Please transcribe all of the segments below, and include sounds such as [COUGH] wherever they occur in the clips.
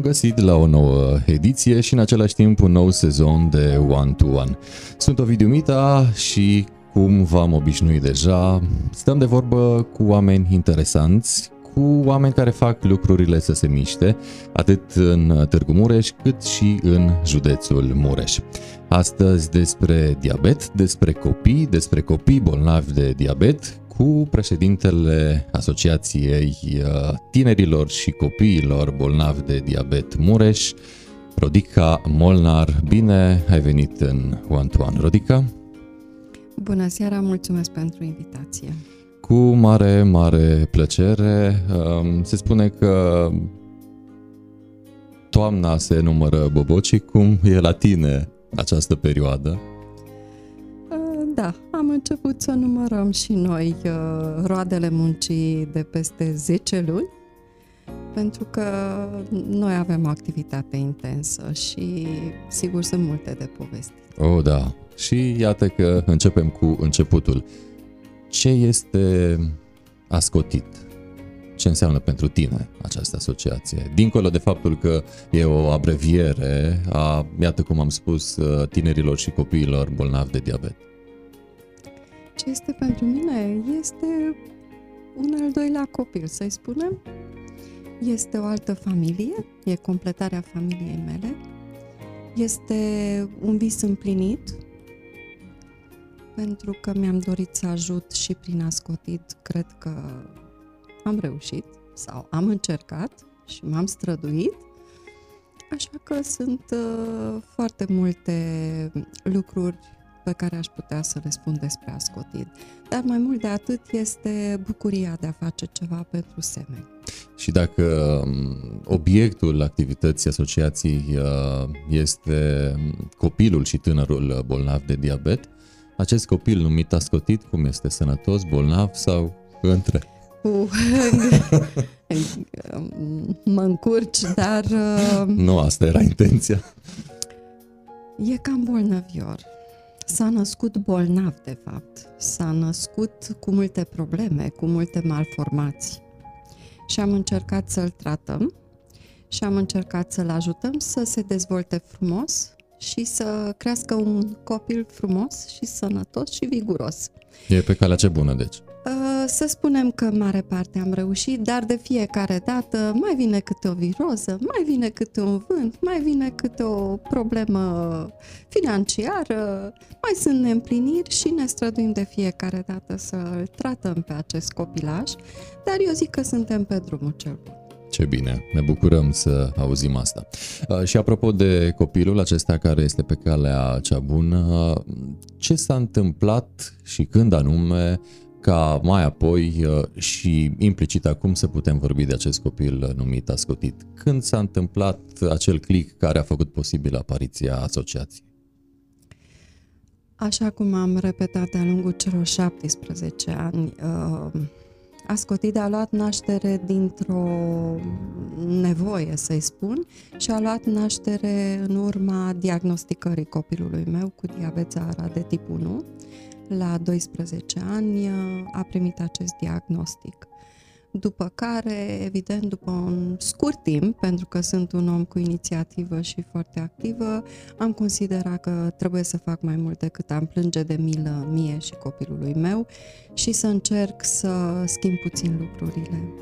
Bun găsit la o nouă ediție și în același timp un nou sezon de One to One. Sunt Ovidiu Mita și cum v-am obișnuit deja, stăm de vorbă cu oameni interesanți, cu oameni care fac lucrurile să se miște, atât în Târgu Mureș cât și în județul Mureș. Astăzi despre diabet, despre copii, despre copii bolnavi de diabet, cu președintele Asociației uh, Tinerilor și Copiilor Bolnavi de Diabet Mureș, Rodica Molnar. Bine ai venit în One to One. Rodica? Bună seara, mulțumesc pentru invitație. Cu mare, mare plăcere. Um, se spune că toamna se numără bobocii. Cum e la tine această perioadă? Da, am început să numărăm și noi uh, roadele muncii de peste 10 luni, pentru că noi avem o activitate intensă și sigur sunt multe de povesti. Oh, da. Și iată că începem cu începutul. Ce este ascotit? Ce înseamnă pentru tine această asociație? Dincolo de faptul că e o abreviere a, iată cum am spus, uh, tinerilor și copiilor bolnavi de diabet. Ce este pentru mine? Este un al doilea copil, să-i spunem. Este o altă familie, e completarea familiei mele. Este un vis împlinit, pentru că mi-am dorit să ajut și prin ascotit, cred că am reușit sau am încercat și m-am străduit. Așa că sunt uh, foarte multe lucruri pe care aș putea să le spun despre ascotit. Dar mai mult de atât este bucuria de a face ceva pentru semeni. Și dacă um, obiectul activității asociației uh, este copilul și tânărul bolnav de diabet, acest copil numit ascotit, cum este sănătos, bolnav sau între? Uh, [LAUGHS] mă încurci, dar... Uh, nu, asta era intenția. E cam bolnăvior s-a născut bolnav, de fapt. S-a născut cu multe probleme, cu multe malformații. Și am încercat să-l tratăm și am încercat să-l ajutăm să se dezvolte frumos și să crească un copil frumos și sănătos și viguros. E pe calea ce bună, deci. Uh, să spunem că mare parte am reușit, dar de fiecare dată mai vine câte o viroză, mai vine câte un vânt, mai vine câte o problemă financiară, mai sunt neîmpliniri și ne străduim de fiecare dată să-l tratăm pe acest copilaj, dar eu zic că suntem pe drumul cel bun. Ce bine, ne bucurăm să auzim asta. Uh, și apropo de copilul acesta care este pe calea cea bună, ce s-a întâmplat și când anume ca mai apoi uh, și implicit acum să putem vorbi de acest copil numit ascotit. Când s-a întâmplat acel click care a făcut posibil apariția asociației? Așa cum am repetat de-a lungul celor 17 ani, uh, Ascotit a luat naștere dintr-o nevoie, să-i spun, și a luat naștere în urma diagnosticării copilului meu cu diabet Zahara de tip 1 la 12 ani a primit acest diagnostic. După care, evident, după un scurt timp, pentru că sunt un om cu inițiativă și foarte activă, am considerat că trebuie să fac mai mult decât am plânge de milă mie și copilului meu și să încerc să schimb puțin lucrurile.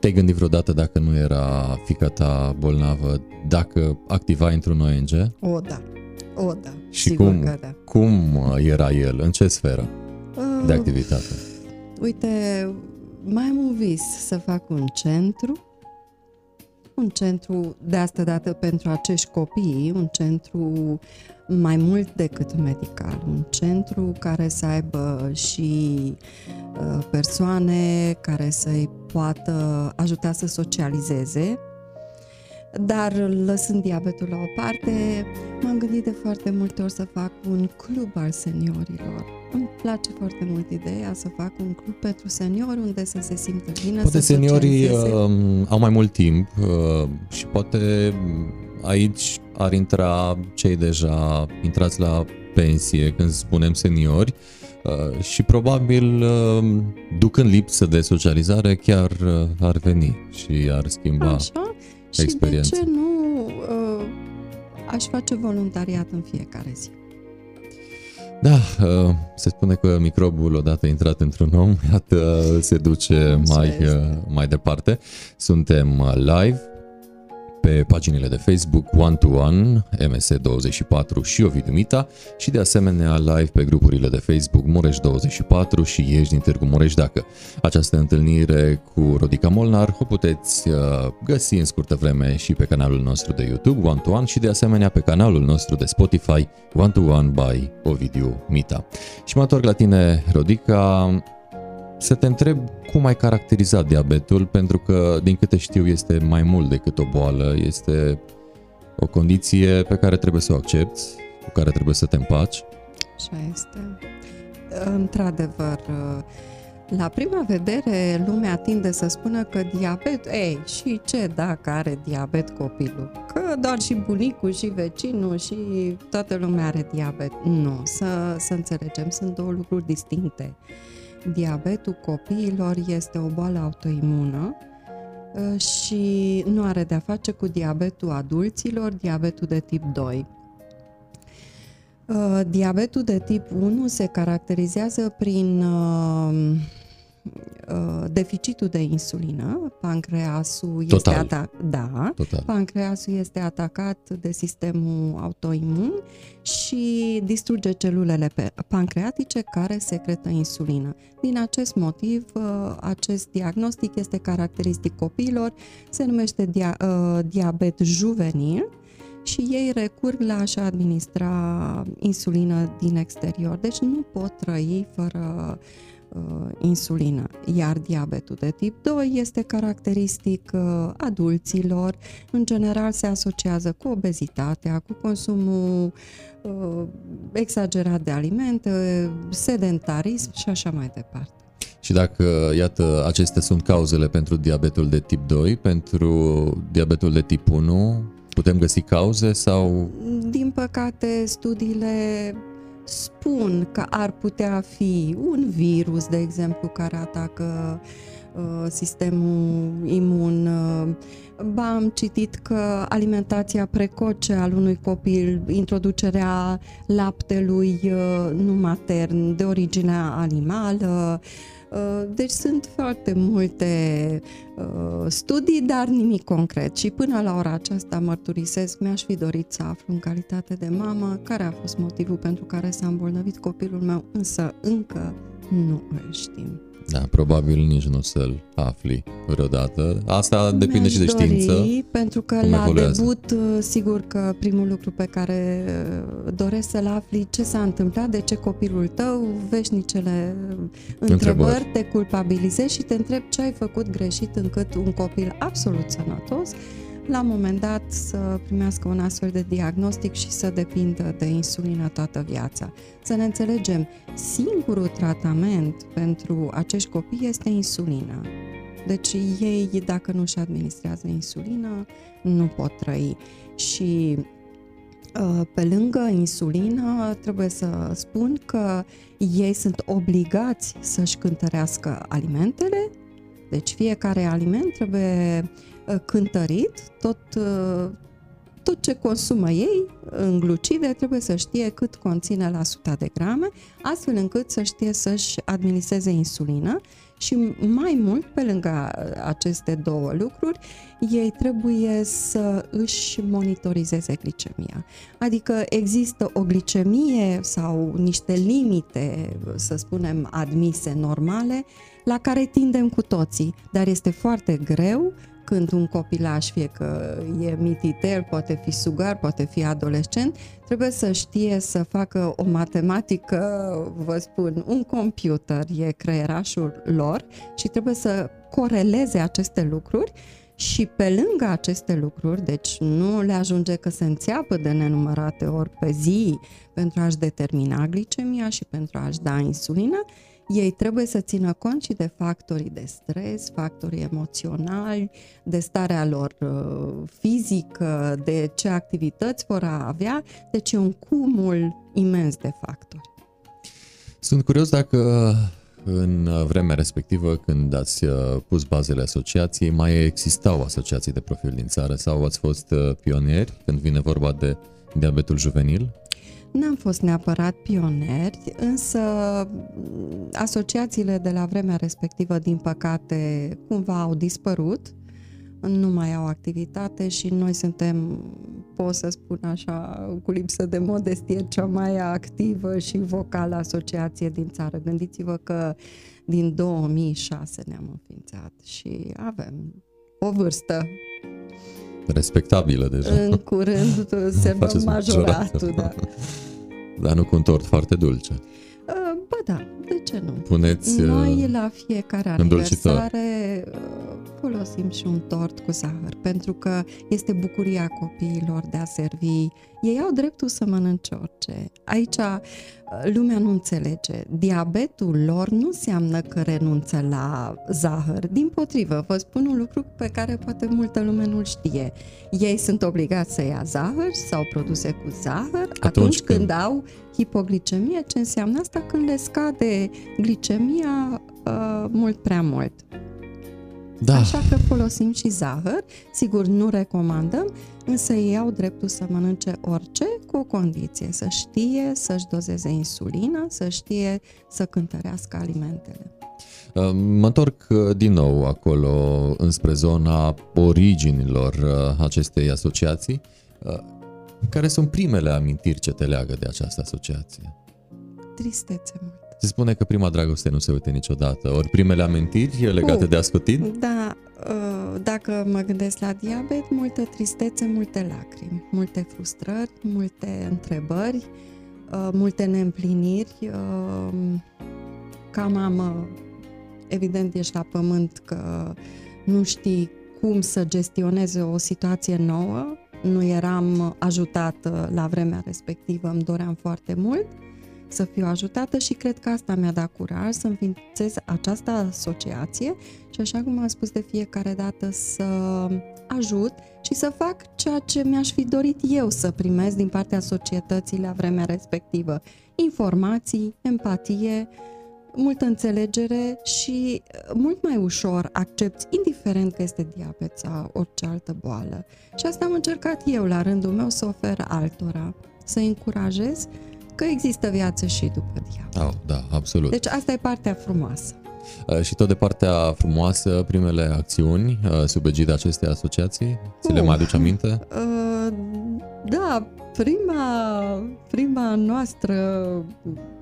Te-ai gândit vreodată dacă nu era fica ta bolnavă, dacă activa într-un ONG? O, da. O, da. Și Sigur cum, că da. cum era el? În ce sferă uh, de activitate? Uite, mai am un vis să fac un centru, un centru de asta dată pentru acești copii, un centru mai mult decât medical, un centru care să aibă și uh, persoane care să-i poată ajuta să socializeze, dar lăsând diabetul la o parte, m-am gândit de foarte multe ori să fac un club al seniorilor. Îmi place foarte mult ideea să fac un club pentru seniori unde să se simtă bine, Poate să seniorii uh, au mai mult timp uh, și poate aici ar intra cei deja intrați la pensie, când spunem seniori, uh, și probabil uh, ducând lipsă de socializare chiar uh, ar veni și ar schimba. Așa și experiență. de ce nu uh, aș face voluntariat în fiecare zi. Da, uh, se spune că microbul odată intrat într-un om, [LAUGHS] iată, se duce mai, uh, mai departe. Suntem uh, live pe paginile de Facebook One to One, MS24 și Ovidiu Mita și de asemenea live pe grupurile de Facebook Mureș24 și Ești din Târgu Mureș dacă. Această întâlnire cu Rodica Molnar o puteți uh, găsi în scurtă vreme și pe canalul nostru de YouTube One to One și de asemenea pe canalul nostru de Spotify One to One by Ovidiu Mita. Și mă întorc la tine, Rodica, să te întreb cum ai caracterizat diabetul, pentru că, din câte știu, este mai mult decât o boală, este o condiție pe care trebuie să o accepti, cu care trebuie să te împaci. Așa este. Într-adevăr, la prima vedere, lumea tinde să spună că diabet, ei, și ce dacă are diabet copilul? Că doar și bunicul și vecinul și toată lumea are diabet. Nu, să, să înțelegem, sunt două lucruri distincte. Diabetul copiilor este o boală autoimună uh, și nu are de-a face cu diabetul adulților, diabetul de tip 2. Uh, diabetul de tip 1 se caracterizează prin uh, Uh, deficitul de insulină, pancreasul Total. este atacat, da, Total. pancreasul este atacat de sistemul autoimun și distruge celulele pancreatice care secretă insulină. Din acest motiv, uh, acest diagnostic este caracteristic copiilor, se numește dia, uh, diabet juvenil și ei recurg la a-și administra insulină din exterior. Deci nu pot trăi fără uh, uh, insulină. Iar diabetul de tip 2 este caracteristic uh, adulților, în general se asociază cu obezitatea, cu consumul uh, exagerat de alimente, sedentarism și așa mai departe. Și dacă, iată, acestea sunt cauzele pentru diabetul de tip 2, pentru diabetul de tip 1, putem găsi cauze sau... Din păcate, studiile spun că ar putea fi un virus, de exemplu, care atacă uh, sistemul imun. Uh, ba, am citit că alimentația precoce al unui copil, introducerea laptelui uh, nu matern de origine animală, Uh, deci sunt foarte multe uh, studii, dar nimic concret. Și până la ora aceasta mărturisesc, mi-aș fi dorit să aflu în calitate de mamă care a fost motivul pentru care s-a îmbolnăvit copilul meu, însă încă nu îl știm. Da, probabil nici nu o să-l afli vreodată. Asta depinde Mi-aș și de dori, știință. pentru că cum la evoluează. debut, uh, sigur că primul lucru pe care uh, doresc să-l afli ce s-a întâmplat, de ce copilul tău, veșnicele întrebări, Întrebări. te culpabilizezi și te întreb ce ai făcut greșit încât un copil absolut sănătos la un moment dat să primească un astfel de diagnostic și să depindă de insulină toată viața. Să ne înțelegem, singurul tratament pentru acești copii este insulina. Deci ei, dacă nu își administrează insulină, nu pot trăi. Și uh, pe lângă insulină, trebuie să spun că ei sunt obligați să-și cântărească alimentele, deci fiecare aliment trebuie uh, cântărit, tot, uh, tot ce consumă ei în glucide trebuie să știe cât conține la 100 de grame, astfel încât să știe să-și administreze insulină și mai mult, pe lângă aceste două lucruri, ei trebuie să își monitorizeze glicemia. Adică există o glicemie sau niște limite, să spunem, admise normale, la care tindem cu toții, dar este foarte greu când un copilaș, fie că e mititel, poate fi sugar, poate fi adolescent, trebuie să știe să facă o matematică, vă spun, un computer e creierașul lor și trebuie să coreleze aceste lucruri și pe lângă aceste lucruri, deci nu le ajunge că se înțeapă de nenumărate ori pe zi pentru a-și determina glicemia și pentru a-și da insulină, ei trebuie să țină cont și de factorii de stres, factorii emoționali, de starea lor uh, fizică, de ce activități vor avea, deci e un cumul imens de factori. Sunt curios dacă în vremea respectivă, când ați uh, pus bazele asociației, mai existau asociații de profil din țară sau ați fost uh, pionieri când vine vorba de diabetul juvenil? N-am fost neapărat pioneri, însă asociațiile de la vremea respectivă, din păcate, cumva au dispărut, nu mai au activitate și noi suntem, pot să spun așa, cu lipsă de modestie, cea mai activă și vocală asociație din țară. Gândiți-vă că din 2006 ne-am înființat și avem o vârstă respectabilă deja. În curând [LAUGHS] se majoratul, da. [LAUGHS] Dar nu cu un tort foarte dulce. Ba da, de ce nu? Puneți Noi uh, la fiecare aniversare uh, folosim și un tort cu zahăr, pentru că este bucuria copiilor de a servi. Ei au dreptul să mănânce orice. Aici uh, lumea nu înțelege. Diabetul lor nu înseamnă că renunță la zahăr. Din potrivă, vă spun un lucru pe care poate multă lume nu știe. Ei sunt obligați să ia zahăr sau produse cu zahăr atunci, atunci când, când au hipoglicemie. Ce înseamnă asta? Când le scade glicemia uh, mult prea mult. Da. Așa că folosim și zahăr. Sigur, nu recomandăm, însă ei au dreptul să mănânce orice cu o condiție, să știe să-și dozeze insulina, să știe să cântărească alimentele. Uh, mă întorc uh, din nou acolo înspre zona originilor uh, acestei asociații. Care sunt primele amintiri ce te leagă de această asociație? Tristețe mult. Se spune că prima dragoste nu se uite niciodată, ori primele amintiri legate uh, de ascotit? Da, uh, dacă mă gândesc la diabet, multă tristețe, multe lacrimi, multe frustrări, multe întrebări, uh, multe neîmpliniri. Uh, ca mamă, evident ești la pământ că nu știi cum să gestioneze o situație nouă, nu eram ajutată la vremea respectivă, îmi doream foarte mult să fiu ajutată și cred că asta mi-a dat curaj să înființez această asociație și așa cum am spus de fiecare dată să ajut și să fac ceea ce mi-aș fi dorit eu să primesc din partea societății la vremea respectivă. Informații, empatie, multă înțelegere și uh, mult mai ușor accepti, indiferent că este diabet sau orice altă boală. Și asta am încercat eu la rândul meu să ofer altora, să încurajez că există viață și după diabet. Oh, da, absolut. Deci asta e partea frumoasă. Uh, și tot de partea frumoasă, primele acțiuni uh, sub egida acestei asociații, ți le uh, mai aduci aminte? Uh, [LAUGHS] da, prima, prima noastră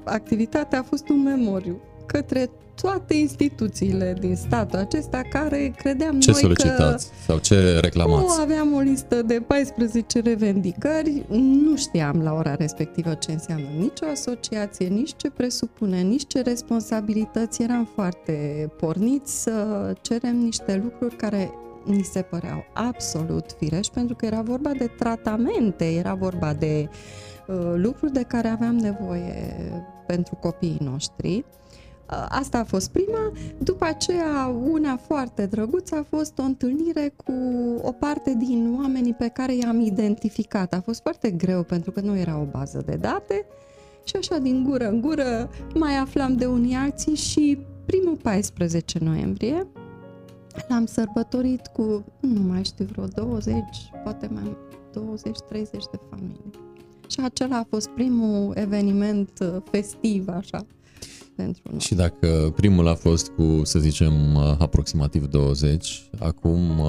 activitate a fost un memoriu către toate instituțiile din statul acesta care credeam ce noi solicitați că sau ce reclamați? Nu aveam o listă de 14 revendicări, nu știam la ora respectivă ce înseamnă nicio asociație, nici ce presupune, nici ce responsabilități. Eram foarte porniți să cerem niște lucruri care ni se păreau absolut firești pentru că era vorba de tratamente, era vorba de uh, lucruri de care aveam nevoie pentru copiii noștri. Uh, asta a fost prima. După aceea, una foarte drăguță a fost o întâlnire cu o parte din oamenii pe care i-am identificat. A fost foarte greu pentru că nu era o bază de date și așa din gură în gură mai aflam de unii alții și primul 14 noiembrie l-am sărbătorit cu, nu mai știu, vreo 20, poate mai 20-30 de familii. Și acela a fost primul eveniment uh, festiv, așa, pentru noi. Și dacă primul a fost cu, să zicem, uh, aproximativ 20, acum uh,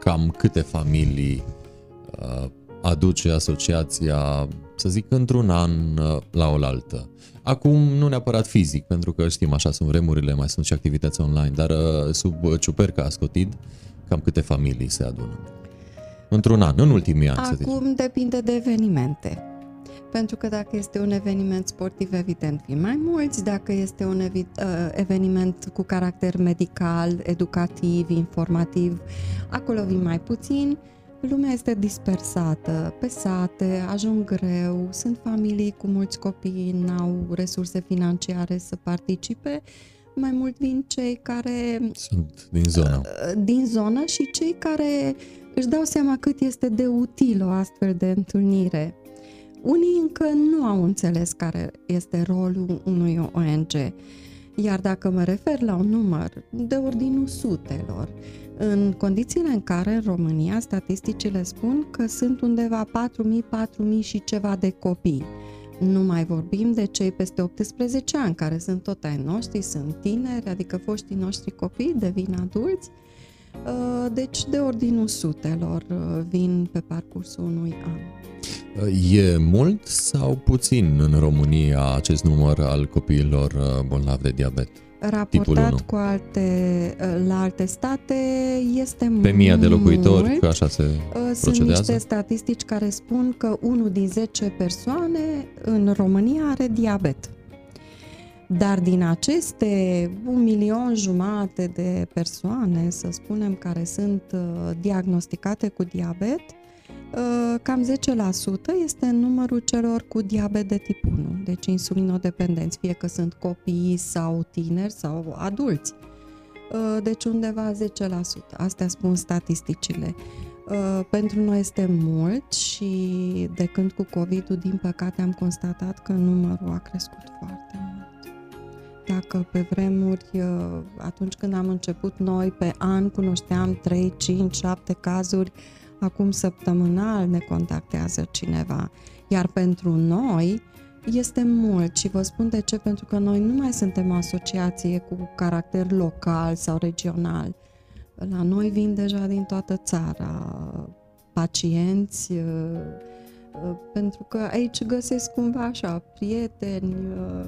cam câte familii aduce asociația, să zic, într-un an la oaltă? Acum nu neapărat fizic, pentru că știm așa sunt vremurile, mai sunt și activități online, dar sub ciuperca Scotid, cam câte familii se adună? într-un an, în ultimii ani, Acum să zicem. depinde de evenimente. Pentru că dacă este un eveniment sportiv, evident, vin mai mulți. Dacă este un evi- uh, eveniment cu caracter medical, educativ, informativ, acolo vin mai puțini. Lumea este dispersată pe sate, ajung greu, sunt familii cu mulți copii, n-au resurse financiare să participe. Mai mult vin cei care... Sunt din zonă. Uh, din zonă și cei care își dau seama cât este de util o astfel de întâlnire. Unii încă nu au înțeles care este rolul unui ONG Iar dacă mă refer la un număr de ordinul sutelor, în condițiile în care în România statisticile spun că sunt undeva 4.000, 4.000 și ceva de copii. Nu mai vorbim de cei peste 18 ani, care sunt tot ai noștri, sunt tineri, adică foștii noștri copii devin adulți. Uh, deci de ordinul sutelor uh, vin pe parcursul unui an. E mult sau puțin în România acest număr al copiilor uh, bolnavi de diabet? Raportat cu alte, uh, la alte state este Pe mii de locuitori, mult. că așa se uh, Sunt procedează? niște statistici care spun că 1 din 10 persoane în România are diabet. Dar din aceste un milion jumate de persoane, să spunem, care sunt diagnosticate cu diabet, Uh, cam 10% este numărul celor cu diabet de tip 1, deci insulinodependenți, fie că sunt copii sau tineri sau adulți. Uh, deci undeva 10%. Astea spun statisticile. Uh, pentru noi este mult și de când cu COVID-ul, din păcate, am constatat că numărul a crescut foarte mult. Dacă pe vremuri, atunci când am început noi, pe an cunoșteam 3, 5, 7 cazuri, acum săptămânal ne contactează cineva. Iar pentru noi este mult și vă spun de ce, pentru că noi nu mai suntem o asociație cu caracter local sau regional. La noi vin deja din toată țara pacienți, uh, uh, pentru că aici găsesc cumva așa prieteni, uh,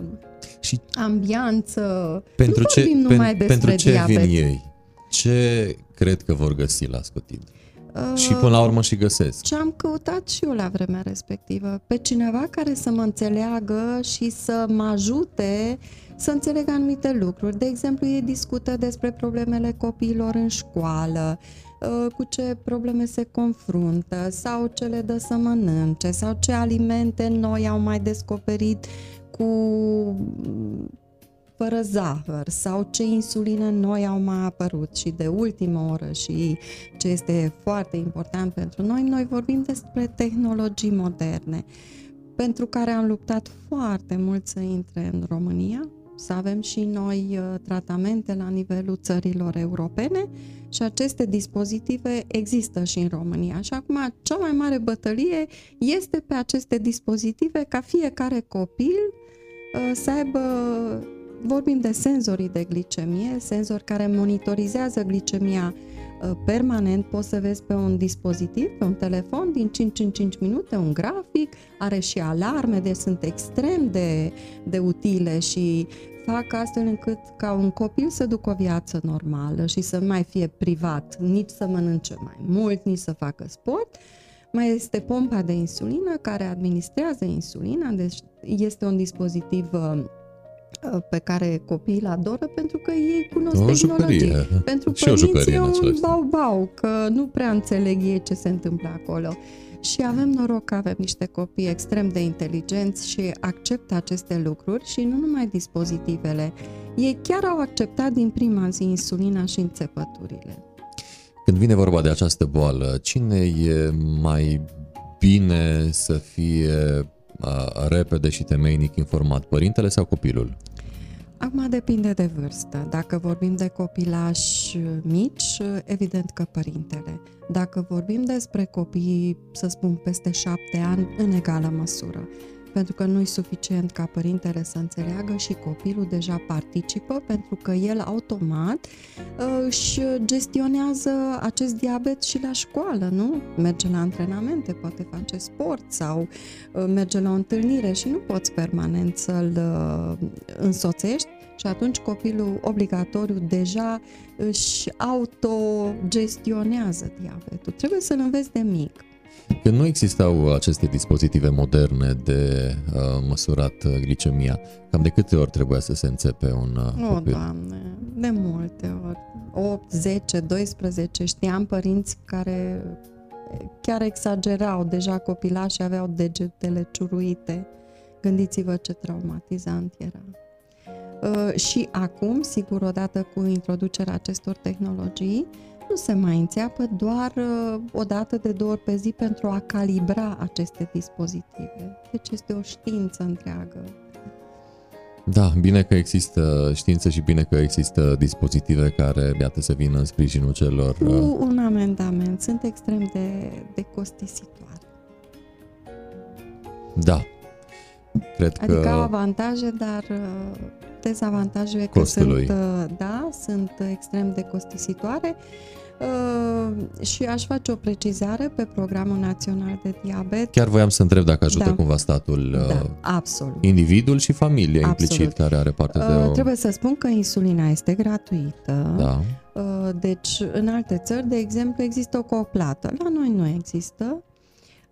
și ambianță. Pentru nu ce, numai pen, despre pentru ce diabet. vin ei? Ce cred că vor găsi la Scotid? și până la urmă și găsesc. Ce am căutat și eu la vremea respectivă. Pe cineva care să mă înțeleagă și să mă ajute să înțeleg anumite lucruri. De exemplu, ei discută despre problemele copiilor în școală, uh, cu ce probleme se confruntă sau ce le dă să mănânce sau ce alimente noi au mai descoperit cu fără zahăr sau ce insuline noi au mai apărut și de ultimă oră și ce este foarte important pentru noi, noi vorbim despre tehnologii moderne pentru care am luptat foarte mult să intre în România, să avem și noi uh, tratamente la nivelul țărilor europene și aceste dispozitive există și în România. Și acum cea mai mare bătălie este pe aceste dispozitive ca fiecare copil uh, să aibă Vorbim de senzorii de glicemie, senzori care monitorizează glicemia uh, permanent, poți să vezi pe un dispozitiv, pe un telefon, din 5 în 5 minute, un grafic, are și alarme, deci sunt extrem de, de utile și fac astfel încât ca un copil să ducă o viață normală și să mai fie privat, nici să mănânce mai mult, nici să facă sport. Mai este pompa de insulină care administrează insulina, deci este un dispozitiv uh, Uh, pe care copiii îl adoră pentru că ei cunosc o tehnologie. Jucărie. Pentru și părinți e un bau-bau, că nu prea înțeleg ei ce se întâmplă acolo. Și avem noroc că avem niște copii extrem de inteligenți și acceptă aceste lucruri și nu numai dispozitivele. Ei chiar au acceptat din prima zi insulina și înțepăturile. Când vine vorba de această boală, cine e mai bine să fie repede și temeinic informat, părintele sau copilul? Acum depinde de vârstă. Dacă vorbim de copilași mici, evident că părintele. Dacă vorbim despre copii, să spun, peste șapte ani, în egală măsură pentru că nu e suficient ca părintele să înțeleagă și copilul deja participă pentru că el automat uh, își gestionează acest diabet și la școală, nu? Merge la antrenamente, poate face sport sau uh, merge la o întâlnire și nu poți permanent să-l uh, însoțești și atunci copilul obligatoriu deja își autogestionează diabetul. Trebuie să-l înveți de mic. Când nu existau aceste dispozitive moderne de uh, măsurat uh, glicemia, cam de câte ori trebuia să se înțepe un uh, o, copil? Doamne, de multe ori. 8, 10, 12. Știam părinți care chiar exagerau. Deja copilașii aveau degetele ciuruite. Gândiți-vă ce traumatizant era. Uh, și acum, sigur, odată cu introducerea acestor tehnologii, nu se mai înțeapă doar uh, o dată de două ori pe zi pentru a calibra aceste dispozitive. Deci este o știință întreagă. Da, bine că există știință și bine că există dispozitive care, iată, să vină în sprijinul celor... Cu un amendament. Sunt extrem de, de costisitoare. Da. Cred adică că... au avantaje, dar uh, dezavantajele că Costului. sunt, uh, da, sunt extrem de costisitoare. Uh, și aș face o precizare pe Programul Național de Diabet. Chiar voiam să întreb dacă ajută Da. cumva statul Da, uh, absolut. individul și familia Absolut. implicit care are parte de Uh, o... Trebuie să spun că insulina este gratuită. Da. Uh, Deci, în alte țări, de exemplu, există o coplată. La noi nu există.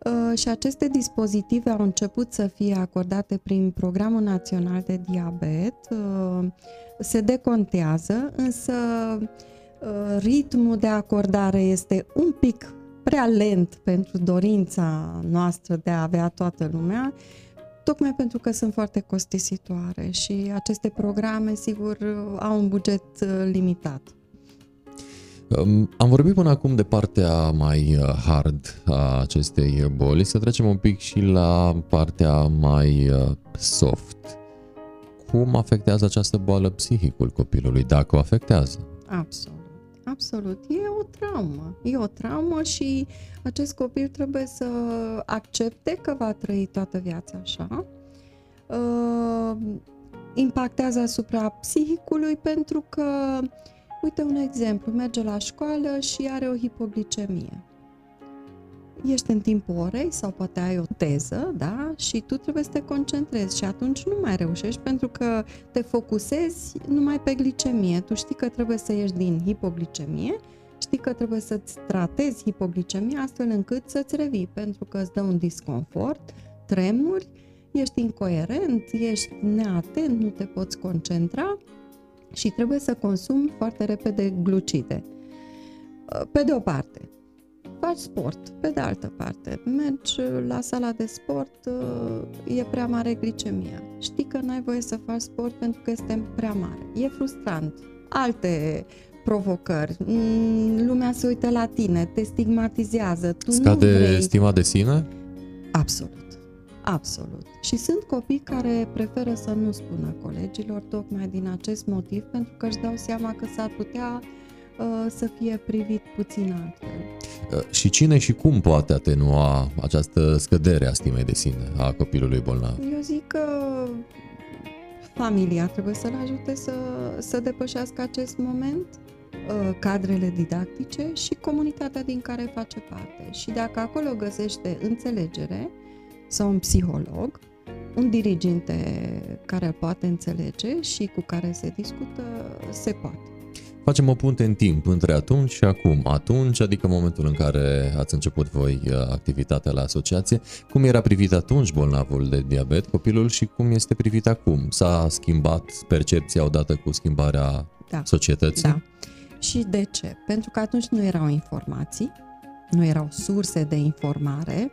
Uh, Și aceste dispozitive au început să fie acordate prin Programul Național de Diabet. Uh, Se decontează, însă uh, ritmul de acordare este un pic prea lent pentru dorința noastră de a avea toată lumea, tocmai pentru că sunt foarte costisitoare și aceste programe, sigur, au un buget uh, limitat. Um, Am vorbit până acum de partea mai uh, hard a acestei boli, să trecem un pic și la partea mai uh, soft. Cum afectează această boală psihicul copilului, dacă o afectează? Absolut. Absolut. E o traumă. E o traumă și acest copil trebuie să accepte că va trăi toată viața așa. Uh, impactează asupra psihicului pentru că, uite un exemplu, merge la școală și are o hipoglicemie. Ești în timpul orei sau poate ai o teză, da? Și tu trebuie să te concentrezi și atunci nu mai reușești pentru că te focusezi numai pe glicemie. Tu știi că trebuie să ieși din hipoglicemie, știi că trebuie să-ți tratezi hipoglicemia astfel încât să-ți revii, pentru că îți dă un disconfort, tremuri, ești incoerent, ești neatent, nu te poți concentra și trebuie să consumi foarte repede glucide. Pe de o parte, faci sport, pe de altă parte, mergi la sala de sport, e prea mare glicemia. Știi că n-ai voie să faci sport pentru că este prea mare. E frustrant. Alte provocări. Mm, Lumea se uită la tine, te stigmatizează, tu Scade nu vrei. stima de sine? Absolut. Absolut. Și sunt copii care preferă să nu spună colegilor tocmai din acest motiv, pentru că își dau seama că s-ar putea uh, să fie privit puțin altfel. Uh, Și cine și cum poate atenua această scădere a stimei de sine a copilului bolnav? Eu zic că familia trebuie să-l ajute să, să depășească acest moment, uh, cadrele didactice și comunitatea din care face parte. Și dacă acolo găsește înțelegere sau un psiholog, un diriginte care îl poate înțelege și cu care se discută, se poate. Facem o punte în timp între atunci și acum. Atunci, adică momentul în care ați început voi uh, activitatea la asociație, cum era privit atunci bolnavul de diabet, copilul, și cum este privit acum? S-a schimbat percepția odată cu schimbarea Da. societății? Da. Și de ce? Pentru că atunci nu erau informații, nu erau surse de informare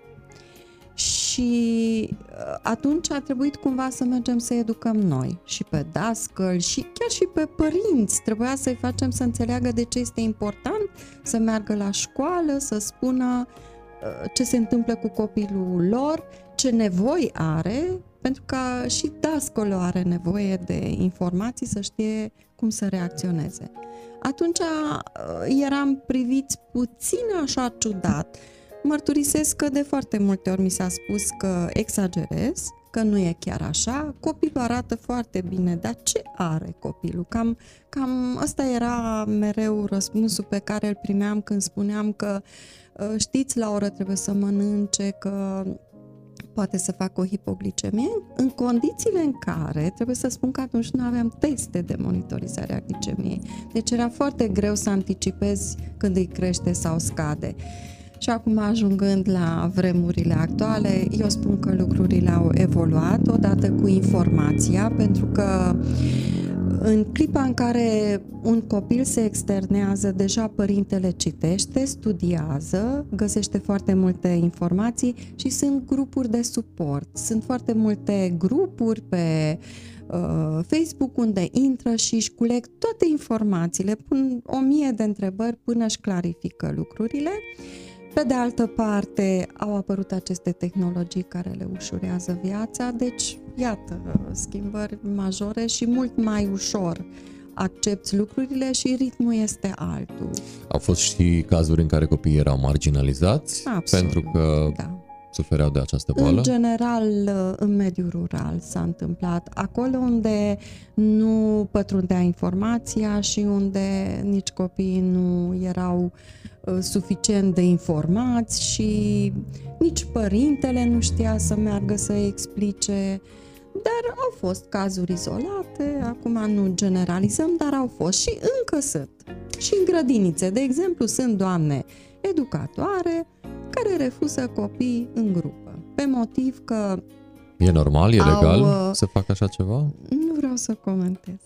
și uh, atunci a trebuit cumva să mergem să educăm noi și pe dascăl și chiar și pe părinți. Trebuia să-i facem să înțeleagă de ce este important să meargă la școală, să spună uh, ce se întâmplă cu copilul lor, ce nevoi are, pentru că și dascălul are nevoie de informații să știe cum să reacționeze. Atunci uh, eram priviți puțin așa ciudat. Mărturisesc că de foarte multe ori mi s-a spus că exagerez, că nu e chiar așa, copilul arată foarte bine, dar ce are copilul? Cam, cam ăsta era mereu răspunsul pe care îl primeam când spuneam că uh, știți, la oră trebuie să mănânce, că poate să facă o hipoglicemie, în condițiile în care, trebuie să spun că atunci nu aveam teste de monitorizare a glicemiei. Deci era foarte greu să anticipezi când îi crește sau scade. Și acum ajungând la vremurile actuale, eu spun că lucrurile au evoluat odată cu informația, pentru că în clipa în care un copil se externează, deja părintele citește, studiază, găsește foarte multe informații și sunt grupuri de suport. Sunt foarte multe grupuri pe uh, Facebook unde intră și își culeg toate informațiile, pun o mie de întrebări până își clarifică lucrurile Pe de altă parte, au apărut aceste tehnologii care le ușurează viața, deci, iată, schimbări majore și mult mai ușor accepti lucrurile și ritmul este altul. Au fost și cazuri în care copiii erau marginalizați Absolut, pentru că da. sufereau de această boală? În general, în mediul rural s-a întâmplat. Acolo unde nu pătrundea informația și unde nici copiii nu erau uh, suficient de informați și nici părintele nu știa să meargă să explice dar au fost cazuri izolate, acum nu generalizăm, dar au fost și încă sunt. Și în grădinițe, de exemplu, sunt doamne educatoare care refuză copii în grupă, pe motiv că E normal, e legal au, uh, să facă așa ceva? nu vreau să comentez.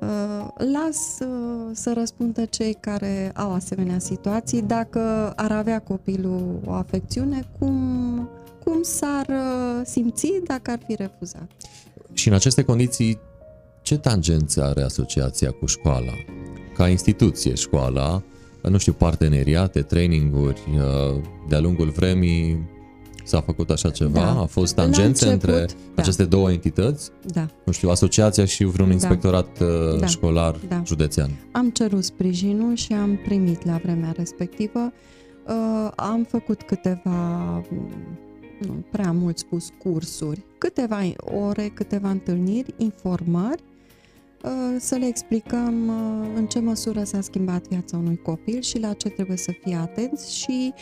Uh, Las uh, să răspundă cei care au asemenea situații dacă ar avea copilul o afecțiune, cum cum s-ar uh, simți dacă ar fi refuzat. Și în aceste condiții, ce tangențe are asociația cu școala? Ca instituție, școala, nu știu, parteneriate, traininguri, uh, de-a lungul vremii s-a făcut așa ceva? Da. A fost tangențe început, între da. aceste două entități? Da. Nu știu, asociația și vreun inspectorat uh, Da. școlar Da. județean. Am cerut sprijinul și am primit la vremea respectivă. Uh, Am făcut câteva, nu prea mult spus, cursuri, câteva ore, câteva întâlniri, informări, uh, să le explicăm uh, în ce măsură s-a schimbat viața unui copil și la ce trebuie să fie atenți și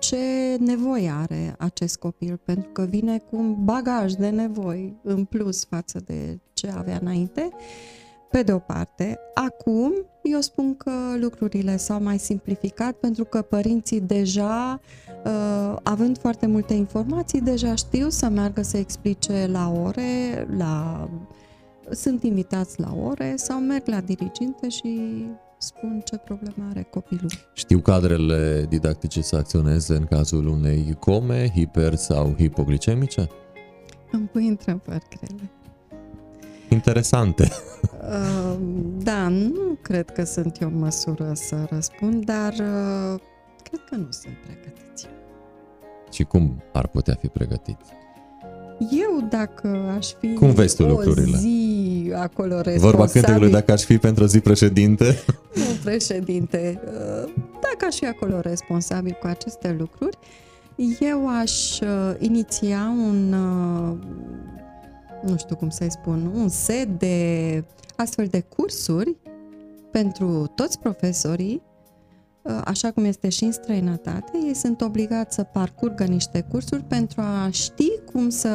ce nevoie are acest copil, pentru că vine cu un bagaj de nevoi în plus față de ce avea înainte. Pe de o parte, acum eu spun că lucrurile s-au mai simplificat pentru că părinții deja, uh, având foarte multe informații, deja știu să meargă să explice la ore, la sunt invitați la ore sau merg la diriginte și spun ce problemă are copilul. Știu cadrele didactice să acționeze în cazul unei come, hiper sau hipoglicemice? Îmi pui întrebări grele. Interesante. [LAUGHS] Uh, Da, nu cred că sunt eu în măsură să răspund, dar uh, cred că nu sunt pregătiți. Și cum ar putea fi pregătiți? Eu, dacă aș fi Cum vezi tu o lucrurile? zi acolo Vorba responsabil, cântecului, dacă aș fi pentru o zi președinte, [LAUGHS] nu președinte, uh, dacă aș fi acolo responsabil cu aceste lucruri, eu aș uh, iniția un, uh, nu știu cum să-i spun, un set de astfel de cursuri pentru toți profesorii, uh, așa cum este și în străinătate, ei sunt obligați să parcurgă niște cursuri pentru a ști cum să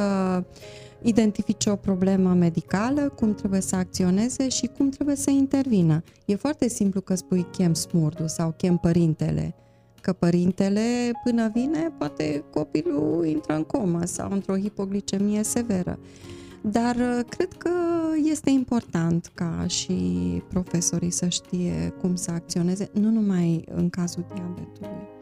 identifice o problemă medicală, cum trebuie să acționeze și cum trebuie să intervină. E foarte simplu că spui chem smurdu sau chem părintele, că părintele până vine poate copilul intră în comă sau într-o hipoglicemie severă. Dar uh, cred că este important ca și profesorii să știe cum să acționeze, nu numai în cazul diabetului.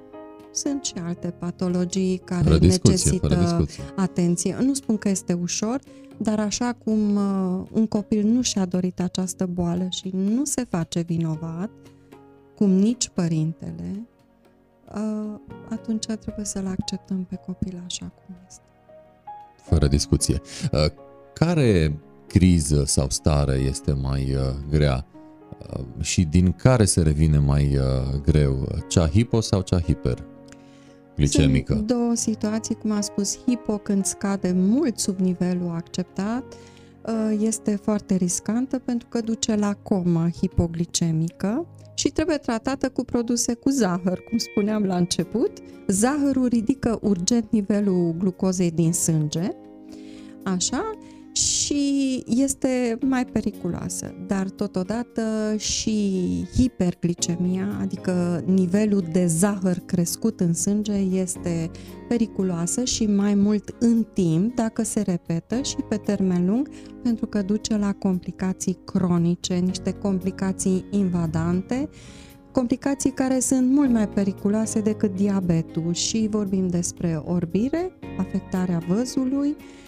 Sunt și alte patologii care fără discuție, fără necesită discuție. atenție. Nu spun că este ușor, dar așa cum uh, un copil nu și-a dorit această boală și nu se face vinovat, cum nici părintele, uh, atunci trebuie să-l acceptăm pe copil așa cum este. Fără discuție. Uh, Care criză sau stare este mai uh, grea Uh, și din care se revine mai uh, greu? Cea hipo sau cea hiper? Glicemică. Sunt două situații, cum am spus, hipo când scade mult sub nivelul acceptat, uh, este foarte riscantă pentru că duce la comă hipoglicemică și trebuie tratată cu produse cu zahăr, cum spuneam la început. Zahărul ridică urgent nivelul glucozei din sânge, așa, și este mai periculoasă, dar totodată și hiperglicemia, adică nivelul de zahăr crescut în sânge este periculoasă și mai mult în timp dacă se repetă și pe termen lung pentru că duce la complicații cronice, niște complicații invadante, complicații care sunt mult mai periculoase decât diabetul. Și vorbim despre orbire, afectarea văzului, uh,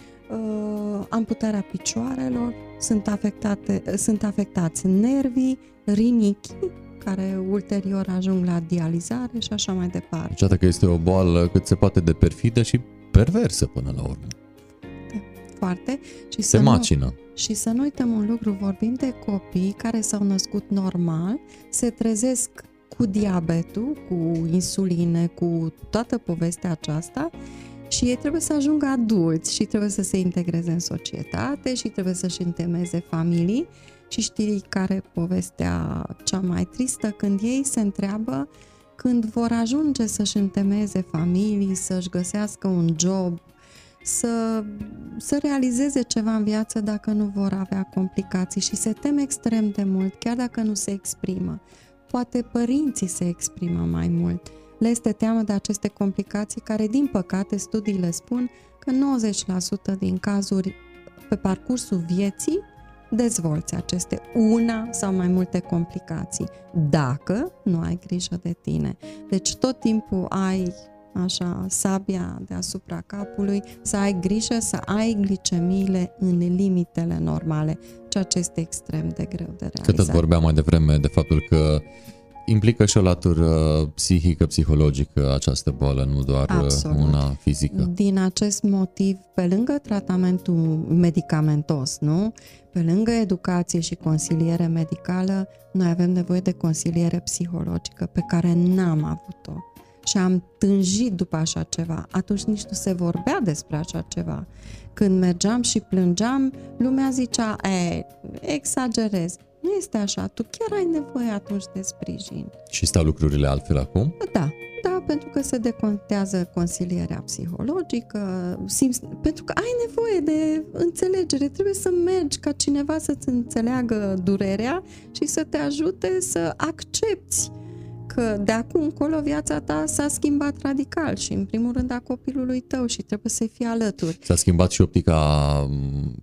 amputarea picioarelor, sunt, afectate, sunt afectați nervii, rinichii, care ulterior ajung la dializare și așa mai departe. Deci atât că este o boală cât se poate de perfidă și perversă până la urmă. Foarte. Și se să macină. Nu, și să nu uităm un lucru, vorbim de copii care s-au născut normal, se trezesc cu diabetul, cu insuline, cu toată povestea aceasta și ei trebuie să ajungă adulți și trebuie să se integreze în societate și trebuie să-și întemeze familii și știi care povestea cea mai tristă când ei se întreabă când vor ajunge să-și întemeze familii, să-și găsească un job, să, să realizeze ceva în viață dacă nu vor avea complicații și se tem extrem de mult, chiar dacă nu se exprimă. Poate părinții se exprimă mai mult. Le este teamă de aceste complicații care, din păcate, studiile spun că 90% din cazuri pe parcursul vieții dezvolți aceste una sau mai multe complicații, dacă nu ai grijă de tine. Deci tot timpul ai așa, sabia deasupra capului, să ai grijă să ai glicemiile în limitele normale, ceea ce este extrem de greu de realizat. Că tot vorbeam mai devreme de faptul că implică și o latură psihică, psihologică această boală, nu doar uh, Absolut. una fizică. Din acest motiv, pe lângă tratamentul medicamentos, nu? Pe lângă educație și consiliere medicală, noi avem nevoie de consiliere psihologică pe care n-am avut-o și am tânjit după așa ceva. Atunci nici nu se vorbea despre așa ceva. Când mergeam și plângeam, lumea zicea, e, exagerez. Nu este așa, tu chiar ai nevoie atunci de sprijin. Și stau lucrurile altfel acum? Da, da, pentru că se decontează consilierea psihologică, simți, pentru că ai nevoie de înțelegere, trebuie să mergi ca cineva să-ți înțeleagă durerea și să te ajute să accepti că de acum încolo viața ta s-a schimbat radical și în primul rând a copilului tău și trebuie să-i fii alături. S-a schimbat și optica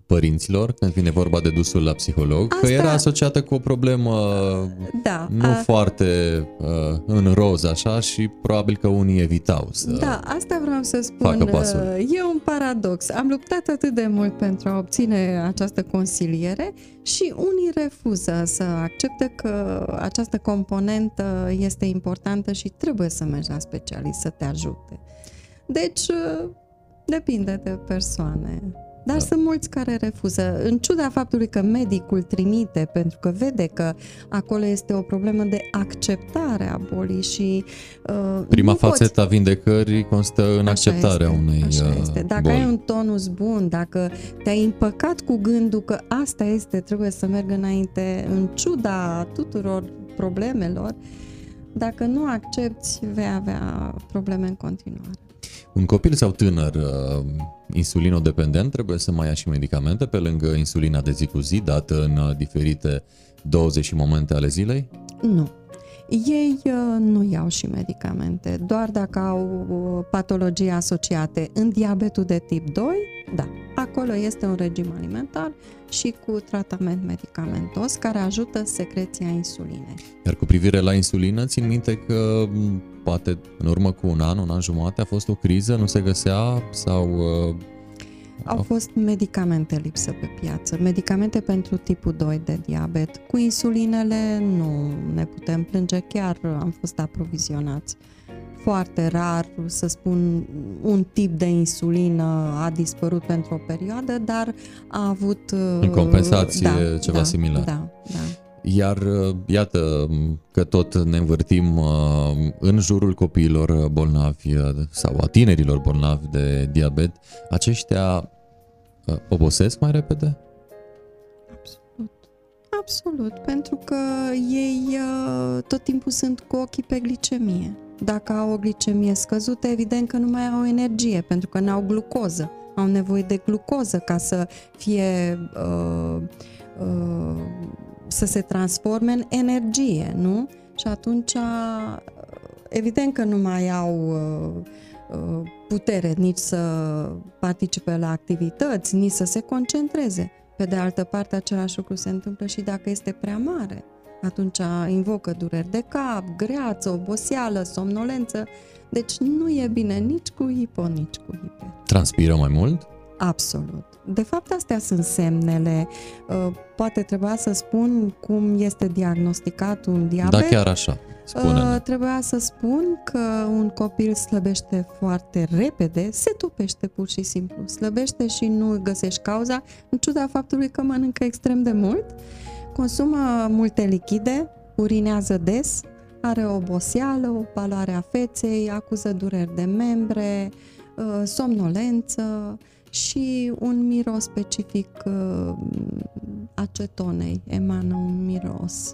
părinților când vine vorba de dusul la psiholog, Asta... că era asociată cu o problemă da, nu a... foarte uh, în roz așa și probabil că unii evitau să Da, asta vreau să spun. E un paradox. Am luptat atât de mult pentru a obține această consiliere și unii refuză să accepte că această componentă este importantă și trebuie să mergi la specialist să te ajute. Deci, depinde de persoane. Dar da. sunt mulți care refuză, în ciuda faptului că medicul trimite pentru că vede că acolo este o problemă de acceptare a bolii și uh, Prima fațetă a vindecării constă în așa acceptarea este, unei așa uh, este. Dacă boli. ai un tonus bun, dacă te-ai împăcat cu gândul că asta este, trebuie să merg înainte, în ciuda tuturor problemelor, dacă nu accepti, vei avea probleme în continuare. Un copil sau tânăr uh, insulinodependent trebuie să mai ia și medicamente pe lângă insulina de zi cu zi dată în uh, diferite doze și momente ale zilei? Nu. Ei uh, nu iau și medicamente, doar dacă au patologii asociate. În diabetul de tip 2, da, acolo este un regim alimentar și cu tratament medicamentos care ajută secreția insulinei. Iar cu privire la insulină, țin minte că poate în urmă cu un an, un an jumate a fost o criză, nu se găsea sau... Uh, Au fost medicamente lipsă pe piață, medicamente pentru tipul 2 de diabet. Cu insulinele nu ne putem plânge, chiar am fost aprovizionați. Foarte rar, să spun, un tip de insulină a dispărut pentru o perioadă, dar a avut... În compensație da, ceva da, similar. Da, da. Iar iată că tot ne învârtim uh, în jurul copiilor bolnavi uh, sau a tinerilor bolnavi de diabet. Aceștia uh, obosesc mai repede? Absolut. Absolut, pentru că ei tot timpul sunt cu ochii pe glicemie. Dacă au o glicemie scăzută, evident că nu mai au energie, pentru că n-au glucoză. Au nevoie de glucoză ca să fie uh, uh, să se transforme în energie, nu? Și atunci, evident că nu mai au uh, uh, putere nici să participe la activități, nici să se concentreze. Pe de altă parte, același lucru se întâmplă și dacă este prea mare. Atunci invocă dureri de cap, greață, oboseală, somnolență. Deci nu e bine nici cu hipo, nici cu hiper. Transpiră mai mult? Absolut. De fapt, astea sunt semnele. Uh, poate trebuia să spun cum este diagnosticat un diabet. Da, chiar așa. Spune. Uh, trebuia să spun că un copil slăbește foarte repede, se topește pur și simplu. Slăbește și nu găsești cauza, în ciuda faptului că mănâncă extrem de mult, consumă multe lichide, urinează des, are oboseală, o paloare a feței, acuză dureri de membre, uh, somnolență și un miros specific uh, acetonei, emană un miros.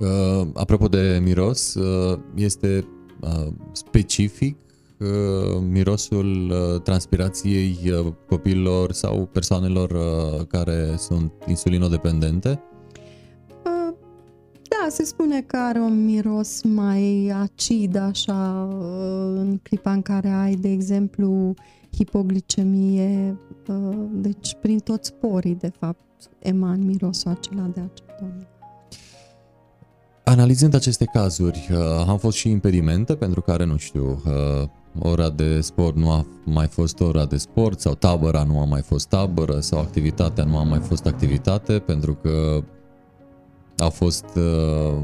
Uh, apropo de miros, uh, este uh, specific uh, mirosul uh, transpirației uh, copiilor sau persoanelor uh, care sunt insulinodependente? Uh, Da, se spune că are un miros mai acid, așa, uh, în clipa în care ai, de exemplu, hipoglicemie, uh, deci prin toți porii, de fapt, eman mirosul acela de acetonă. Analizând aceste cazuri, uh, am fost și impedimente pentru care, nu știu, uh, ora de sport nu a mai fost ora de sport sau tabăra nu a mai fost tabără sau activitatea nu a mai fost activitate pentru că a fost uh,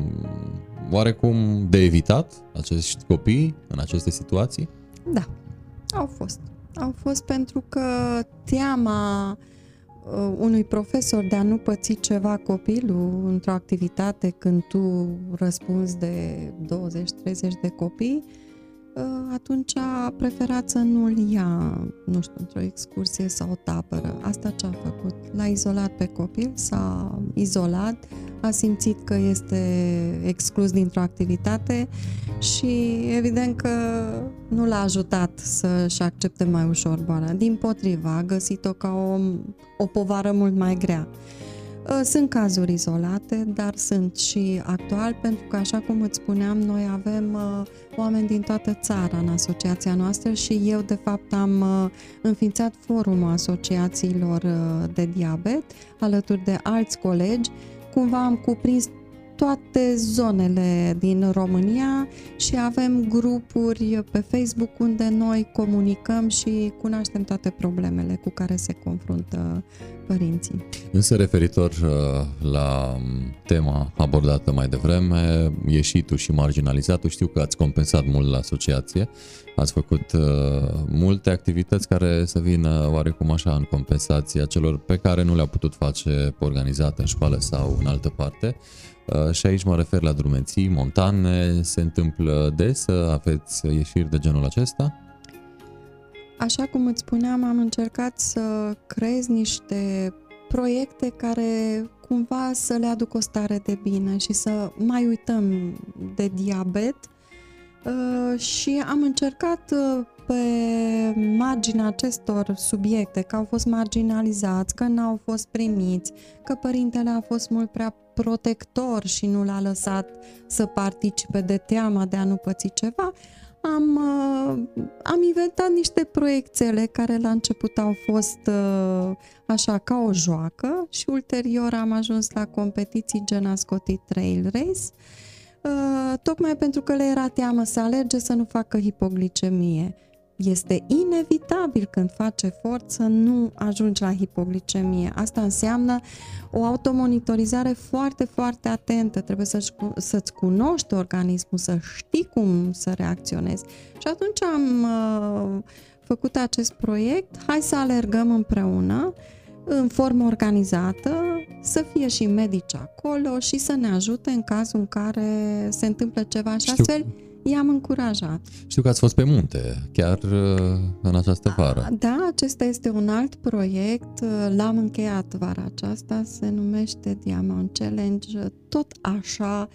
oarecum de evitat acești copii în aceste situații? Da, au fost. Au fost pentru că teama uh, unui profesor de a nu păți ceva copilul într-o activitate când tu răspunzi de 20-30 de copii, uh, atunci a preferat să nu-l ia, nu știu, într-o excursie sau o tabără. Asta ce a făcut? L-a izolat pe copil, s-a izolat, a simțit că este exclus dintr-o activitate și evident că nu l-a ajutat să-și accepte mai ușor boala. Din potriva, a găsit-o ca o, o povară mult mai grea. Uh, Sunt cazuri izolate, dar sunt și actual, pentru că, așa cum îți spuneam, noi avem uh, oameni din toată țara în asociația noastră și eu, de fapt, am uh, înființat forumul asociațiilor uh, de diabet, alături de alți colegi. Cumva am cuprins toate zonele din România și avem grupuri pe Facebook unde noi comunicăm și cunoaștem toate problemele cu care se confruntă părinții. Însă referitor uh, la tema abordată mai devreme, ieșitul și marginalizatul, știu că ați compensat mult la asociație, ați făcut uh, multe activități care să vină oarecum așa în compensația celor pe care nu le-au putut face organizate în școală sau în altă parte. Uh, și aici mă refer la drumeții montane, se întâmplă des să aveți ieșiri de genul acesta? Așa cum îți spuneam, am încercat să creez niște proiecte care cumva să le aduc o stare de bine și să mai uităm de diabet Uh, și am încercat uh, pe marginea acestor subiecte, că au fost marginalizați, că n-au fost primiți, că părintele a fost mult prea protector și nu l-a lăsat să participe de teama de a nu păți ceva, am, uh, am inventat niște proiectele care la început au fost uh, așa ca o joacă și ulterior am ajuns la competiții gen Ascoti Trail Race, uh, tocmai pentru că le era teamă să alerge să nu facă hipoglicemie. Este inevitabil când faci efort să nu ajungi la hipoglicemie. Asta înseamnă o automonitorizare foarte, foarte atentă. Trebuie să-și, să-ți cunoști organismul, să știi cum să reacționezi. Și atunci am uh, făcut acest proiect. Hai să alergăm împreună în formă organizată, să fie și medici acolo și să ne ajute în cazul în care se întâmplă ceva și Știu. astfel i-am încurajat. Știu că ați fost pe munte, chiar uh, în această vară. Da, acesta este un alt proiect, l-am încheiat vara aceasta, se numește Diamond Challenge. Tot așa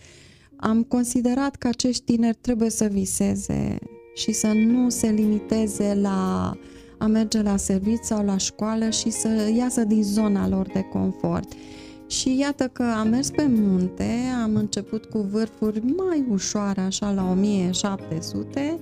am considerat că acești tineri trebuie să viseze și să nu se limiteze la a merge la serviciu sau la școală și să iasă din zona lor de confort. Și iată că am mers pe munte, am început cu vârfuri mai ușoare, așa la 1700,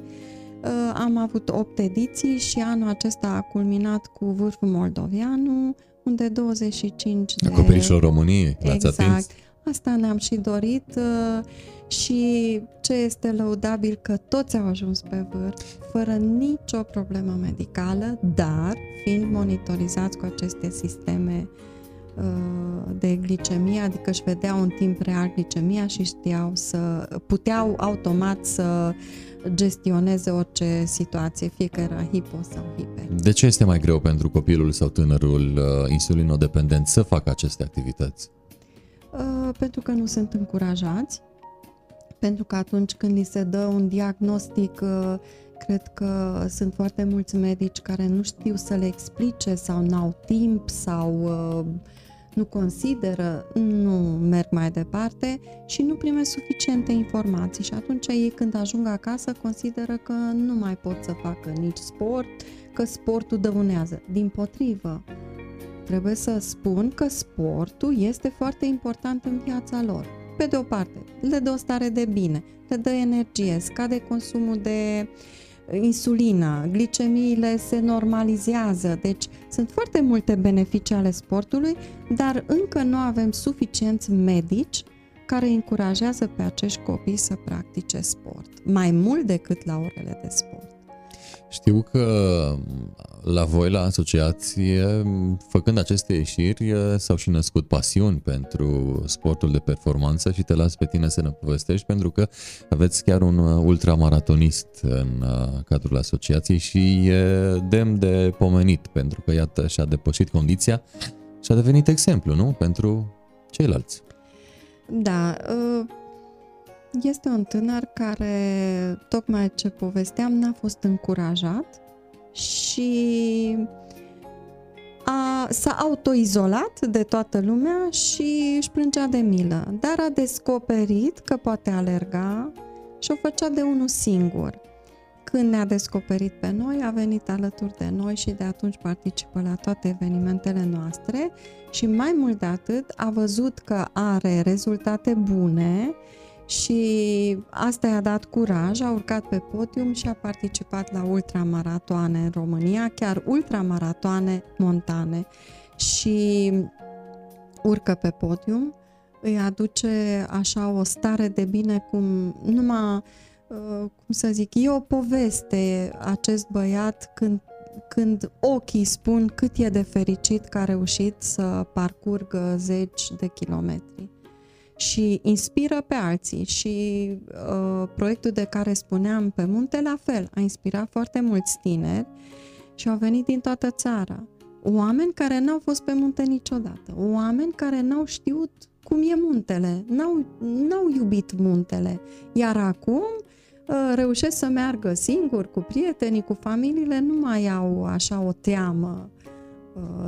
Uh, am avut 8 ediții și anul acesta a culminat cu vârful moldovianu, unde 25 de... Acoperișul României, l-ați exact, atins? Asta ne-am și dorit uh, și ce este lăudabil că toți au ajuns pe vârf fără nicio problemă medicală, dar fiind monitorizați cu aceste sisteme uh, de glicemie, adică își vedeau în timp real glicemia și știau să puteau automat să gestioneze orice situație, fie că era hipo sau hiper. De ce este mai greu pentru copilul sau tânărul uh, insulinodependent să facă aceste activități? Uh, pentru că nu sunt încurajați, pentru că atunci când li se dă un diagnostic, uh, cred că sunt foarte mulți medici care nu știu să le explice sau n-au timp sau uh, nu consideră, nu merg mai departe și nu primesc suficiente informații și atunci ei când ajung acasă consideră că nu mai pot să facă nici sport, că sportul dăunează. Din potrivă, trebuie să spun că sportul este foarte important în viața lor. Pe de o parte, le dă o stare de bine, le dă energie, scade consumul de insulina, glicemiile se normalizează, deci sunt foarte multe beneficii ale sportului, dar încă nu avem suficienți medici care încurajează pe acești copii să practice sport, mai mult decât la orele de sport. Știu că la voi, la asociație, făcând aceste ieșiri, s-au și născut pasiuni pentru sportul de performanță și te las pe tine să ne povestești pentru că aveți chiar un ultramaratonist în uh, cadrul asociației și e demn de pomenit pentru că, iată, și-a depășit condiția și a devenit exemplu, nu? Pentru ceilalți. Da, uh este un tânăr care, tocmai ce povesteam, n-a fost încurajat și a, s-a autoizolat de toată lumea și își plângea de milă, dar a descoperit că poate alerga și o făcea de unul singur. Când ne-a descoperit pe noi, a venit alături de noi și de atunci participă la toate evenimentele noastre și mai mult de atât a văzut că are rezultate bune și asta i-a dat curaj, a urcat pe podium și a participat la ultramaratoane în România, chiar ultramaratoane montane. Și urcă pe podium, îi aduce așa o stare de bine cum numai, uh, cum să zic, e o poveste acest băiat când când ochii spun cât e de fericit că a reușit să parcurgă zeci de kilometri și inspiră pe alții. Și uh, proiectul de care spuneam pe munte la fel, a inspirat foarte mulți tineri și au venit din toată țara. Oameni care n-au fost pe munte niciodată, oameni care n-au știut cum e muntele, n-au, n-au iubit muntele, iar acum uh, reușesc să meargă singuri, cu prietenii, cu familiile, nu mai au așa o teamă. Uh,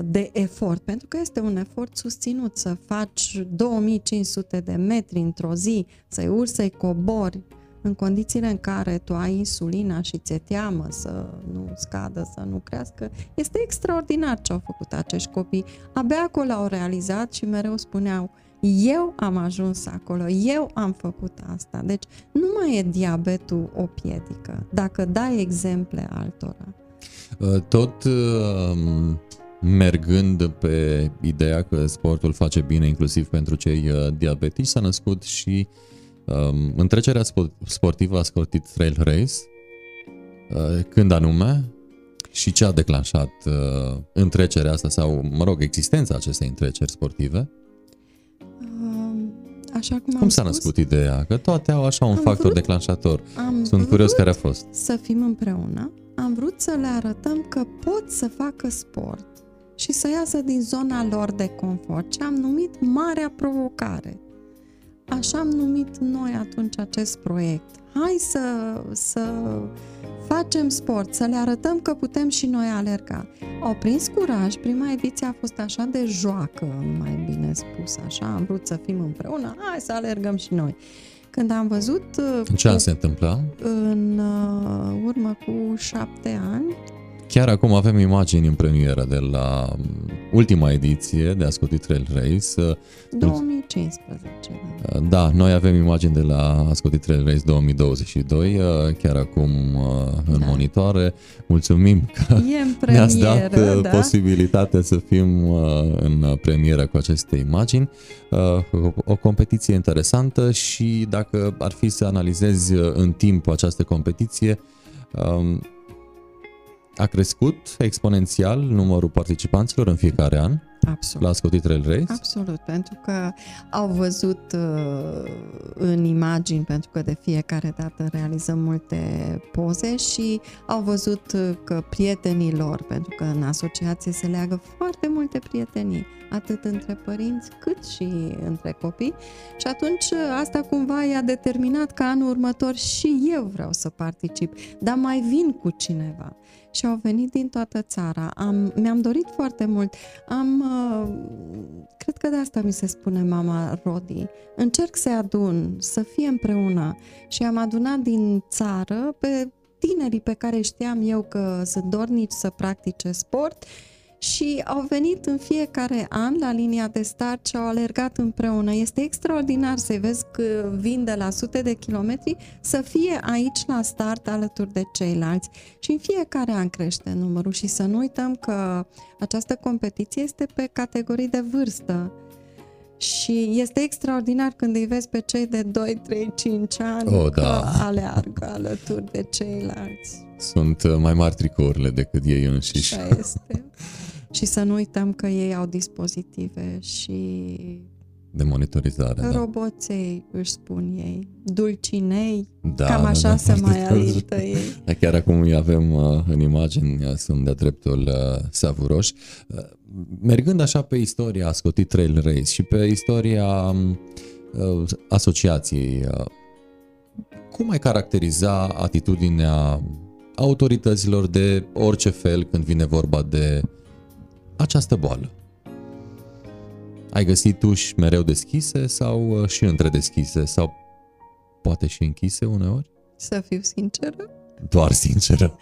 de efort, pentru că este un efort susținut să faci 2500 de metri într-o zi, să-i urci, să-i cobori, în condițiile în care tu ai insulina și ți-e teamă să nu scadă, să nu crească, este extraordinar ce au făcut acești copii. Abia acolo au realizat și mereu spuneau, eu am ajuns acolo, eu am făcut asta. Deci nu mai e diabetul o piedică, dacă dai exemple altora. Uh, tot uh, mergând pe ideea că sportul face bine inclusiv pentru cei uh, diabetici, s-a născut și um, întrecerea sportivă a Scottit Trail Race. Uh, când anume și ce a declanșat uh, întrecerea asta sau, mă rog, existența acestei întreceri sportive? Um, așa cum, cum am s-a spus, născut ideea? Că toate au așa un factor vrut, declanșator. Am Sunt curios care a fost. Să fim împreună. Am vrut să le arătăm că pot să facă sport și să iasă din zona lor de confort, ce am numit Marea Provocare. Așa am numit noi atunci acest proiect. Hai să, să facem sport, să le arătăm că putem și noi alerga. Au prins curaj, prima ediție a fost așa de joacă, mai bine spus așa, am vrut să fim împreună, hai să alergăm și noi. Când am văzut... Ce an se întâmpla? În uh, urmă cu șapte ani, Chiar acum avem imagini în premieră de la ultima ediție de Ascotit Trail Race. 2015. Da. da, noi avem imagini de la Ascotit Trail Race 2022, chiar acum în da. monitoare. Mulțumim că ne-ați dat da? posibilitatea să fim în premieră cu aceste imagini. O competiție interesantă și dacă ar fi să analizezi în timp această competiție, a crescut exponențial numărul participanților în fiecare an Absolut. la Scotty Trail Race? Absolut, pentru că au văzut uh, în imagini, pentru că de fiecare dată realizăm multe poze și au văzut uh, că prietenii lor, pentru că în asociație se leagă foarte multe prietenii, atât între părinți cât și între copii și atunci uh, asta cumva i-a determinat ca anul următor și eu vreau să particip, dar mai vin cu cineva și au venit din toată țara. Am, mi-am dorit foarte mult. Am, uh, cred că de asta mi se spune mama Rodi. Încerc să adun, să fie împreună și am adunat din țară pe tinerii pe care știam eu că sunt dornici să practice sport și au venit în fiecare an la linia de start și au alergat împreună. Este extraordinar să vezi că vin de la sute de kilometri să fie aici la start alături de ceilalți. Și în fiecare an crește numărul și să nu uităm că această competiție este pe categorii de vârstă. Și este extraordinar când îi vezi pe cei de 2, 3, 5 ani oh, că da. aleargă alături de ceilalți. Sunt uh, mai mari tricourile decât ei înșiși. Așa este. [LAUGHS] Și să nu uităm că ei au dispozitive și de monitorizare. Da. Roboței, își spun ei, dulcinei, da, cam așa da, se mai alintă ei. [LAUGHS] Da, chiar acum îi avem uh, în imagini, uh, sunt de dreptul uh, savuroși. Mergând așa pe istoria Scotit Trail Race și pe istoria um, asociației, cum ai caracteriza atitudinea autorităților de orice fel când vine vorba de această boală? Ai găsit uși mereu deschise sau uh, și între deschise sau poate și închise uneori? Să fiu sinceră? Doar sinceră.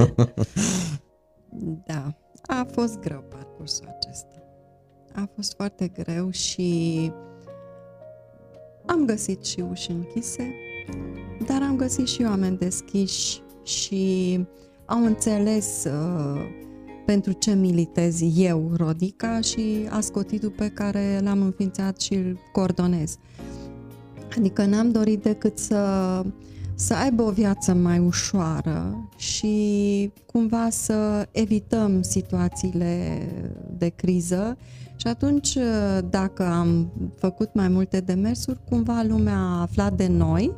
[LAUGHS] da, a fost greu parcursul acesta. A fost foarte greu și am găsit și uși închise, dar am găsit și oameni deschiși și au înțeles uh, pentru ce militez eu, Rodica, și ascotitul pe care l-am înființat și îl coordonez. Adică n-am dorit decât să, să aibă o viață mai ușoară și cumva să evităm situațiile de criză și atunci, dacă am făcut mai multe demersuri, cumva lumea a aflat de noi,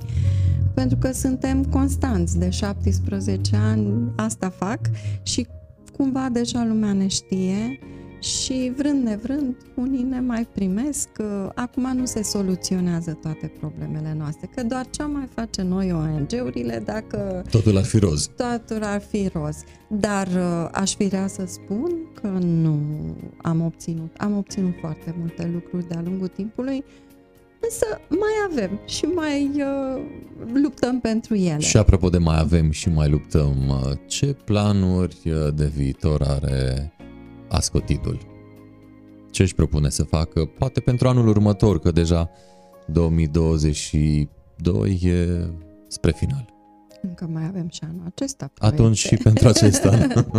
pentru că suntem constanți de 17 ani, asta fac și cumva deja lumea ne știe și vrând nevrând, unii ne mai primesc. Acum nu se soluționează toate problemele noastre, că doar ce am mai face noi ONG-urile dacă... Totul ar fi roz. Totul ar fi roz. Dar uh, aș vrea să spun că nu am obținut. Am obținut foarte multe lucruri de-a lungul timpului, însă mai avem și mai uh, luptăm pentru ele. Și apropo de mai avem și mai luptăm, uh, ce planuri uh, de viitor are Ascotitul? Ce își propune să facă? Poate pentru anul următor, că deja 2022 e spre final. Încă mai avem și anul acesta. Proiecte. Atunci și pentru acesta. [LAUGHS]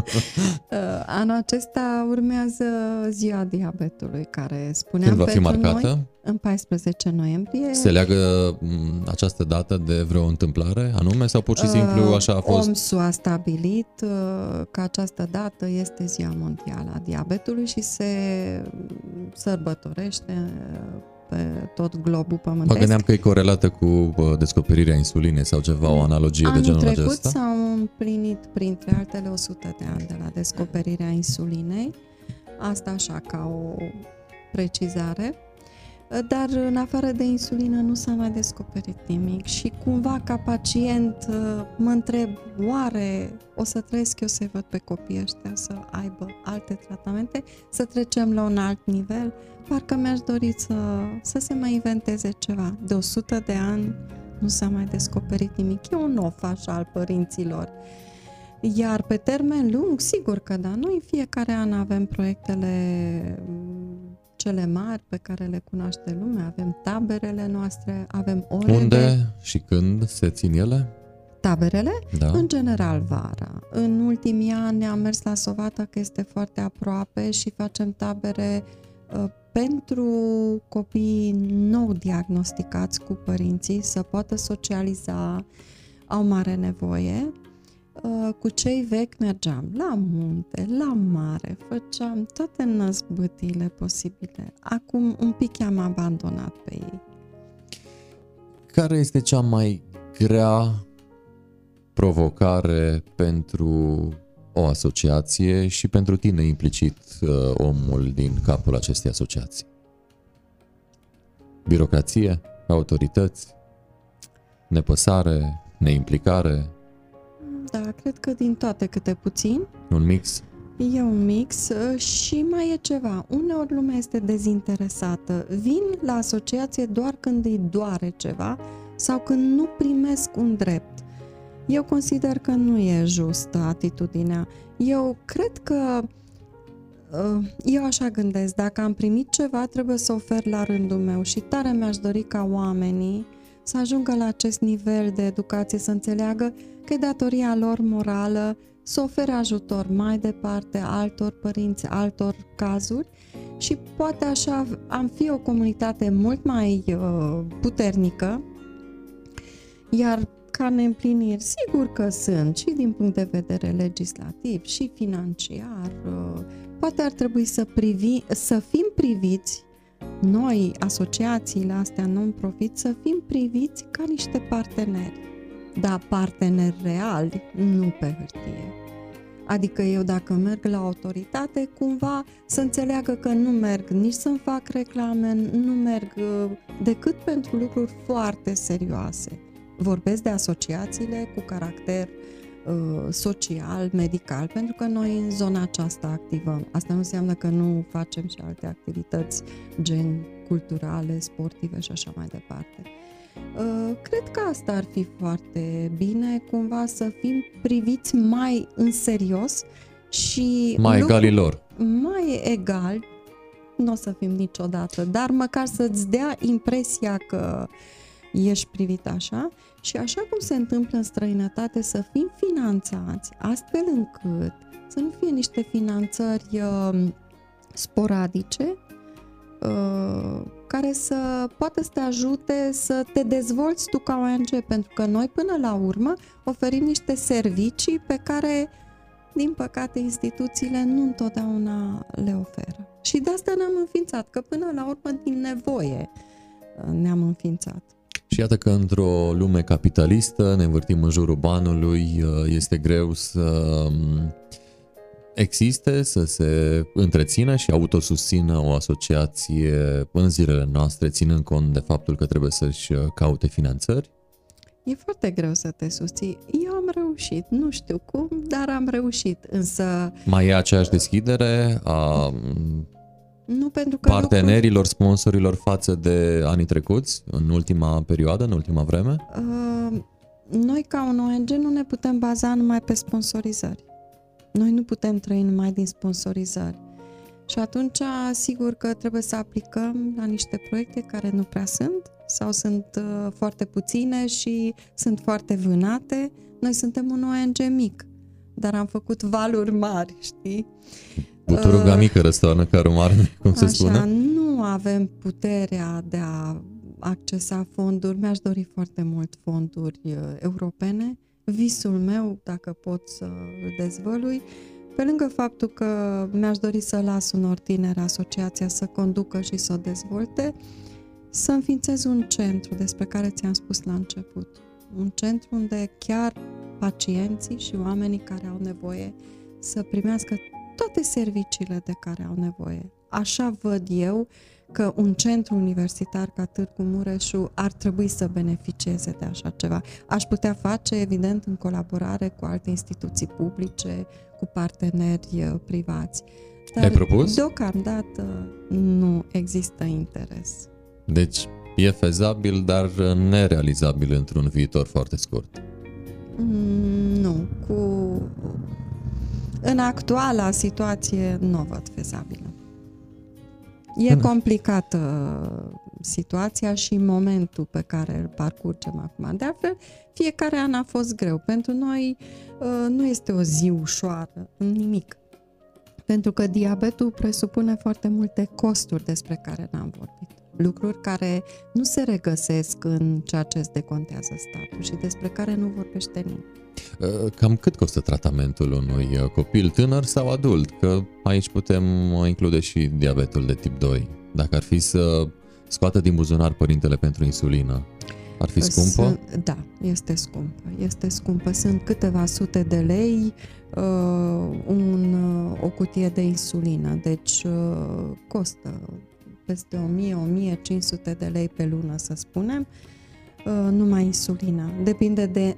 Uh, anul acesta urmează ziua diabetului, care spuneam Când va fi marcată? Noi, în 14 noiembrie. Se leagă mm, această dată de vreo întâmplare anume sau pur și simplu uh, așa a fost? OMS a stabilit uh, că această dată este ziua mondială a diabetului și se sărbătorește pe tot globul pământesc. Mă gândeam că e corelată cu descoperirea insulinei sau ceva, o analogie Anul de genul trecut acesta? s-au împlinit, printre altele, 100 de ani de la descoperirea insulinei. Asta așa, ca o precizare. Dar în afară de insulină nu s-a mai descoperit nimic și cumva ca pacient mă întreb, oare o să trăiesc eu să văd pe copiii ăștia să aibă alte tratamente, să trecem la un alt nivel? Parcă mi-aș dori să, să se mai inventeze ceva. De 100 de ani nu s-a mai descoperit nimic. E un of așa al părinților. Iar pe termen lung, sigur că da, noi în fiecare an avem proiectele mm, cele mari pe care le cunoaște lumea, avem taberele noastre, avem ore Unde de și când se țin ele? taberele, Da. în general vara. În ultimii ani am mers la Sovata, că este foarte aproape și facem tabere uh, pentru copii nou diagnosticați cu părinții să poată socializa, au mare nevoie. Uh, Cu cei vechi mergeam la munte, la mare, făceam toate năzbâtile posibile. Acum un pic i-am abandonat pe ei. Care este cea mai grea provocare pentru o asociație și pentru tine implicit uh, omul din capul acestei asociații? Birocrație, autorități, nepăsare, neimplicare, Da, cred că din toate câte puțin. un mix? E un mix uh, și mai e ceva. Uneori lumea este dezinteresată. Vin la asociație doar când îi doare ceva sau când nu primesc un drept. Eu consider că nu e justă atitudinea. Eu cred că uh, eu așa gândesc, dacă am primit ceva, trebuie să ofer la rândul meu și tare mi-aș dori ca oamenii să ajungă la acest nivel de educație, să înțeleagă că e datoria lor morală să ofere ajutor mai departe altor părinți, altor cazuri și poate așa am fi o comunitate mult mai uh, puternică, iar ca neîmpliniri, sigur că sunt și din punct de vedere legislativ și financiar. uh, Poate ar trebui să, privi, să fim priviți, noi, asociațiile astea non-profit, să fim priviți ca niște parteneri. Da, parteneri reali, nu pe hârtie. Adică eu dacă merg la autoritate, cumva să înțeleagă că nu merg nici să-mi fac reclame, nu merg uh, decât pentru lucruri foarte serioase. Vorbesc de asociațiile cu caracter uh, social, medical, pentru că noi în zona aceasta activăm. Asta nu înseamnă că nu facem și alte activități gen culturale, sportive și așa mai departe. Uh, Cred că asta ar fi foarte bine, cumva să fim priviți mai în serios și Mai lucru- egalilor. mai egal, nu o să fim niciodată, dar măcar să-ți dea impresia că ești privit așa și așa cum se întâmplă în străinătate să fim finanțați astfel încât să nu fie niște finanțări uh, sporadice uh, care să poată să te ajute să te dezvolți tu ca ONG, pentru că noi până la urmă oferim niște servicii pe care din păcate, instituțiile nu întotdeauna le oferă. Și de asta ne-am înființat, că până la urmă, din nevoie, uh, ne-am înființat. Și iată că într-o lume capitalistă ne învârtim în jurul banului, uh, este greu să um, existe, să se întrețină și autosusțină o asociație în zilele noastre, ținând cont de faptul că trebuie să-și uh, caute finanțări. E foarte greu să te susții. Eu am reușit, nu știu cum, dar am reușit. Însă, Mai e aceeași deschidere a um, nu pentru că partenerilor, sponsorilor față de anii trecuți, în ultima perioadă, în ultima vreme? lucrul- uh, noi ca un ONG nu ne putem baza numai pe sponsorizări. Noi nu putem trăi numai din sponsorizări. Și atunci, sigur că trebuie să aplicăm la niște proiecte care nu prea sunt sau sunt uh, foarte puține și sunt foarte vânate. Noi suntem un ONG mic, dar am făcut valuri mari, știi? Buturuga mică răstoarnă ca mare, [LAUGHS] cum se Așa, spune. nu avem puterea de a accesa fonduri. Mi-aș dori foarte mult fonduri uh, europene. Visul meu, dacă pot să îl dezvălui, pe lângă faptul că mi-aș dori să las unor tineri asociația să conducă și să o dezvolte, să înființez un centru despre care ți-am spus la început. Un centru unde chiar pacienții și oamenii care au nevoie să primească toate serviciile de care au nevoie. Așa văd eu că un centru universitar ca Târgu Mureșu ar trebui să beneficieze de așa ceva. Aș putea face, evident, în colaborare cu alte instituții publice, cu parteneri uh, privați. Ai propus? Deocamdată nu există interes. Deci e fezabil, dar nerealizabil într-un viitor foarte scurt. Mm, Nu, cu în actuala situație nu o văd fezabilă. E complicată situația și momentul pe care îl parcurgem acum. De altfel, fiecare an a fost greu. Pentru noi uh, nu este o zi ușoară, nimic. Pentru că diabetul presupune foarte multe costuri despre care n-am vorbit. Lucruri care nu se regăsesc în ceea ce îți decontează statul și despre care nu vorbește nimeni. Uh, cam cât costă tratamentul unui uh, copil tânăr sau adult? Că aici putem include și diabetul de tip 2. Dacă ar fi să scoată din buzunar părintele pentru insulină, ar fi scumpă? Sunt, da, este scumpă. Este scumpă. Sunt câteva sute de lei uh, un, uh, o cutie de insulină, deci uh, costă peste 1000-1500 de lei pe lună, să spunem, uh, numai insulina. Depinde de,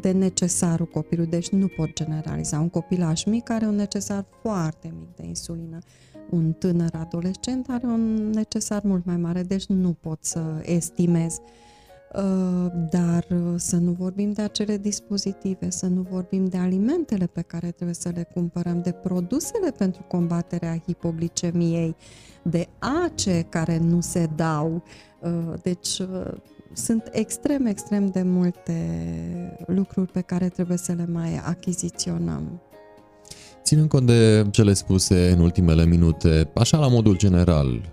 de necesarul copilului, deci nu pot generaliza. Un copilaș mic are un necesar foarte mic de insulină. Un tânăr adolescent are un necesar mult mai mare, deci nu pot să estimez uh, Uh, dar uh, să nu vorbim de acele dispozitive, să nu vorbim de alimentele pe care trebuie să le cumpărăm, de produsele pentru combaterea hipoglicemiei, de ace care nu se dau. Uh, deci sunt extrem, extrem de multe lucruri pe care trebuie să le mai achiziționăm. Ținând cont de cele spuse în ultimele minute, așa la modul general,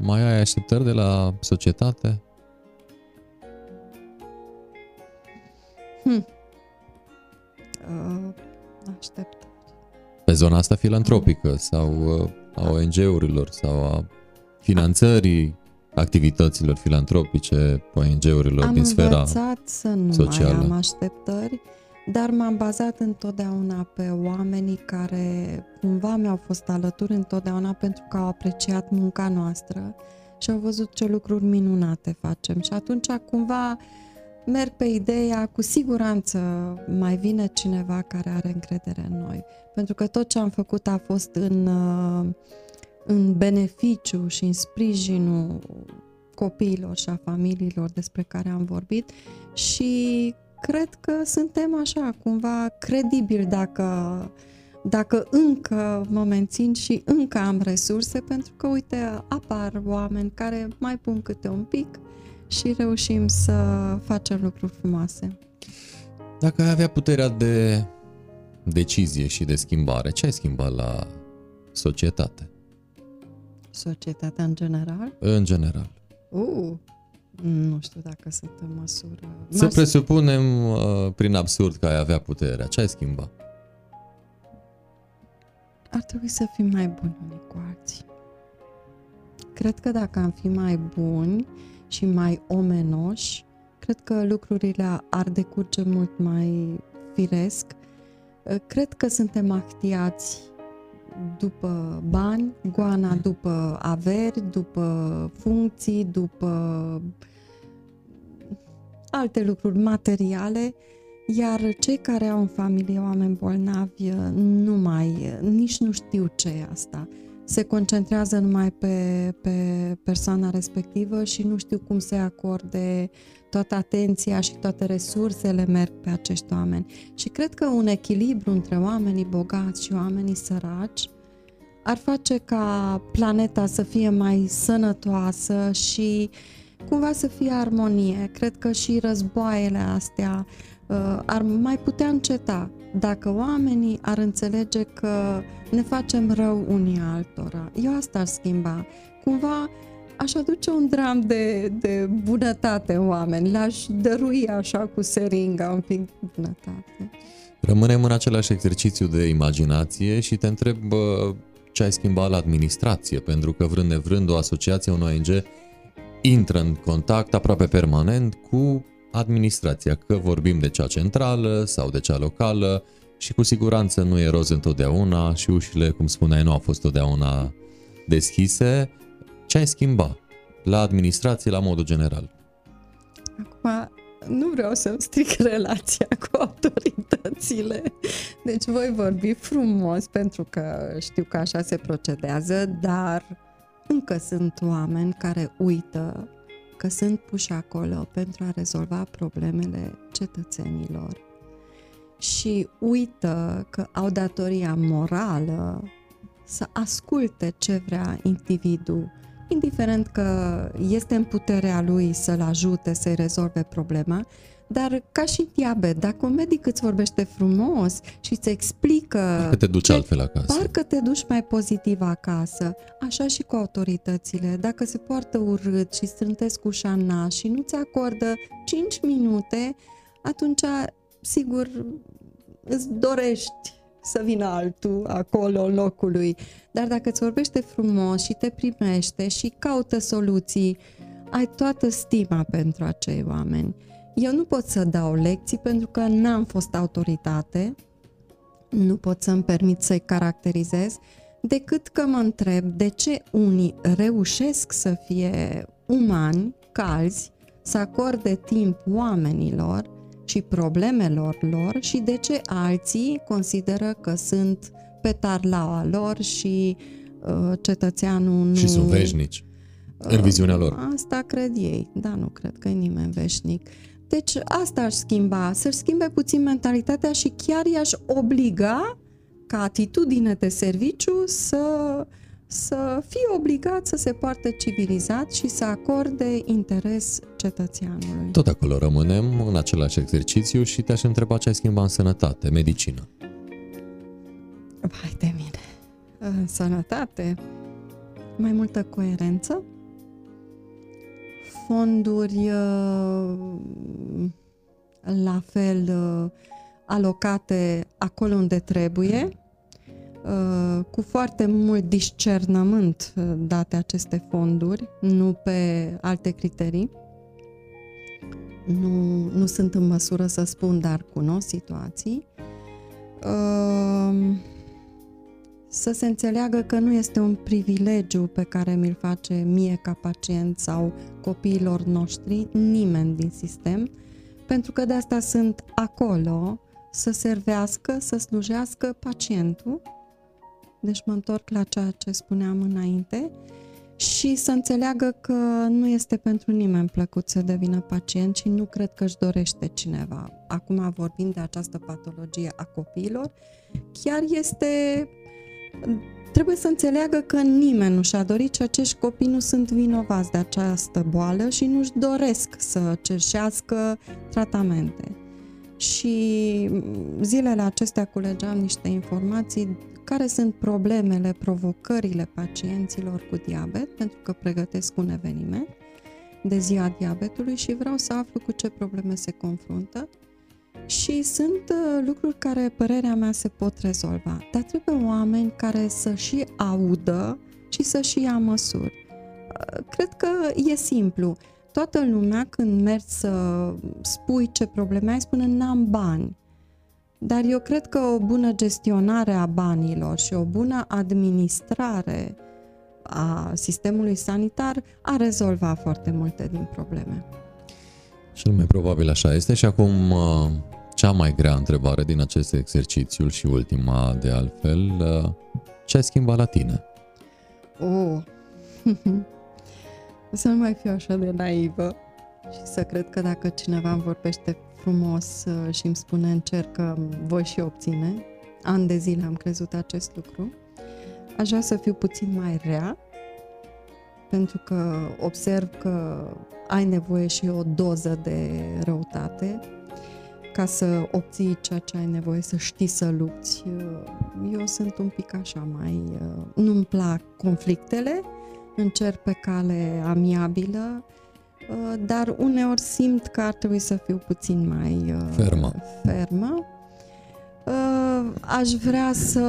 mai ai așteptări de la societate? Hmm. Uh, aștept. Pe zona asta filantropică sau uh, a ONG-urilor sau a finanțării activităților filantropice, ONG-urilor am din sfera să nu socială. mai am așteptări dar m-am bazat întotdeauna pe oamenii care cumva mi-au fost alături întotdeauna pentru că au apreciat munca noastră și au văzut ce lucruri minunate facem. Și atunci cumva merg pe ideea, cu siguranță mai vine cineva care are încredere în noi. Pentru că tot ce am făcut a fost în, în beneficiu și în sprijinul copiilor și a familiilor despre care am vorbit și cred că suntem așa, cumva credibili dacă, dacă încă mă mențin și încă am resurse, pentru că, uite, apar oameni care mai pun câte un pic și reușim să facem lucruri frumoase. Dacă ai avea puterea de decizie și de schimbare, ce ai schimbat la societate? Societatea în general? În general. Uh, nu știu dacă sunt în măsură. Să Mas... presupunem uh, prin absurd că ai avea puterea. Ce ai schimba? Ar trebui să fim mai buni unii cu alții. Cred că dacă am fi mai buni și mai omenoși, cred că lucrurile ar decurge mult mai firesc. Uh, cred că suntem actiați după bani, goana după averi, după funcții, după alte lucruri materiale, iar cei care au în familie oameni bolnavi nu mai, nici nu știu ce e asta. Se concentrează numai pe, pe persoana respectivă și nu știu cum se acorde toată atenția și toate resursele merg pe acești oameni. Și cred că un echilibru între oamenii bogați și oamenii săraci ar face ca planeta să fie mai sănătoasă și cumva să fie armonie. Cred că și războaiele astea uh, ar mai putea înceta dacă oamenii ar înțelege că ne facem rău unii altora. Eu asta ar schimba. Cumva aș aduce un dram de, de bunătate în oameni, le-aș dărui așa cu seringa un pic bunătate. Rămânem în același exercițiu de imaginație și te întreb ce ai schimbat la administrație, pentru că vrând nevrând o asociație, un ONG intră în contact aproape permanent cu administrația, că vorbim de cea centrală sau de cea locală și cu siguranță nu e roz întotdeauna și ușile, cum spuneai, nu au fost totdeauna deschise. Ce ai schimba la administrație la modul general? Acum, nu vreau să-mi stric relația [LAUGHS] cu autoritățile. Deci voi vorbi frumos pentru că știu că așa se procedează, dar încă sunt oameni care uită că sunt puși acolo pentru a rezolva problemele cetățenilor. și uită că au datoria morală să asculte ce vrea individul, indiferent că este în puterea lui să-l ajute să-i rezolve problema, dar ca și diabet, dacă un medic îți vorbește frumos și îți explică... Parcă te duci ce, altfel acasă. Parcă te duci mai pozitiv acasă. Așa și cu autoritățile. Dacă se poartă urât și strântesc ușa nas și nu ți acordă 5 minute, atunci, sigur, îți dorești să vină altul acolo în locul lui. Dar dacă îți vorbește frumos și te primește și caută soluții, ai toată stima pentru acei oameni. Eu nu pot să dau lecții pentru că n-am fost autoritate, nu pot să-mi permit să-i caracterizez, decât că mă întreb de ce unii reușesc să fie umani, calzi, să acorde timp oamenilor și problemelor lor și de ce alții consideră că sunt pe tarlaua lor și uh, cetățeanul nu... Și sunt veșnici uh, în viziunea lor. Asta cred ei, da, nu cred că e nimeni veșnic. Deci asta aș schimba, să-și schimbe puțin mentalitatea și chiar i-aș obliga ca atitudine de serviciu să, să fie obligat să se poarte civilizat și să acorde interes cetățeanului. Tot acolo rămânem în același exercițiu și te-aș întreba ce ai schimbat în sănătate, medicină. Vai de mine! În sănătate, mai multă coerență, fonduri uh, la fel uh, alocate acolo unde trebuie, uh, cu foarte mult discernământ date aceste fonduri, nu pe alte criterii. Nu, nu sunt în măsură să spun, dar cunosc situații. Uh, să se înțeleagă că nu este un privilegiu pe care mi-l face mie ca pacient sau copiilor noștri, nimeni din sistem, pentru că de asta sunt acolo să servească, să slujească pacientul. Deci mă întorc la ceea ce spuneam înainte și să înțeleagă că nu este pentru nimeni plăcut să devină pacient și nu cred că își dorește cineva. Acum vorbim de această patologie a copiilor, chiar este trebuie să înțeleagă că nimeni nu și-a dorit și acești copii nu sunt vinovați de această boală și nu-și doresc să cerșească tratamente. Și zilele acestea culegeam niște informații care sunt problemele, provocările pacienților cu diabet, pentru că pregătesc un eveniment de ziua diabetului și vreau să aflu cu ce probleme se confruntă și sunt uh, lucruri care, părerea mea, se pot rezolva. Dar trebuie oameni care să și audă și să și ia măsuri. Uh, cred că e simplu. Toată lumea, când mergi să spui ce probleme ai, spune n-am bani. Dar eu cred că o bună gestionare a banilor și o bună administrare a sistemului sanitar a rezolvat foarte multe din probleme. Cel mai probabil așa este și acum uh, cea mai grea întrebare din acest exercițiu și ultima de altfel, uh, ce ai schimbat la tine? Oh. [LAUGHS] să nu mai fiu așa de naivă și să cred că dacă cineva îmi vorbește frumos uh, și îmi spune încerc că voi și obține, ani de zile am crezut acest lucru, aș vrea să fiu puțin mai rea, pentru că observ că ai nevoie și o doză de răutate ca să obții ceea ce ai nevoie, să știi să lupți. Eu sunt un pic așa mai... Nu-mi plac conflictele, încerc pe cale amiabilă, dar uneori simt că ar trebui să fiu puțin mai fermă. fermă. Aș vrea să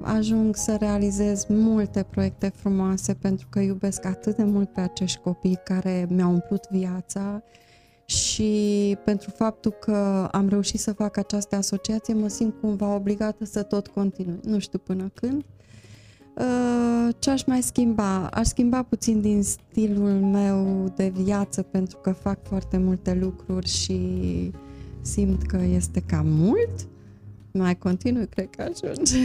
ajung să realizez multe proiecte frumoase pentru că iubesc atât de mult pe acești copii care mi-au umplut viața și pentru faptul că am reușit să fac această asociație, mă simt cumva obligată să tot continui. Nu știu până când. Uh, ce aș mai schimba? Aș schimba puțin din stilul meu de viață pentru că fac foarte multe lucruri și simt că este cam mult. Mai continui, cred că ajunge.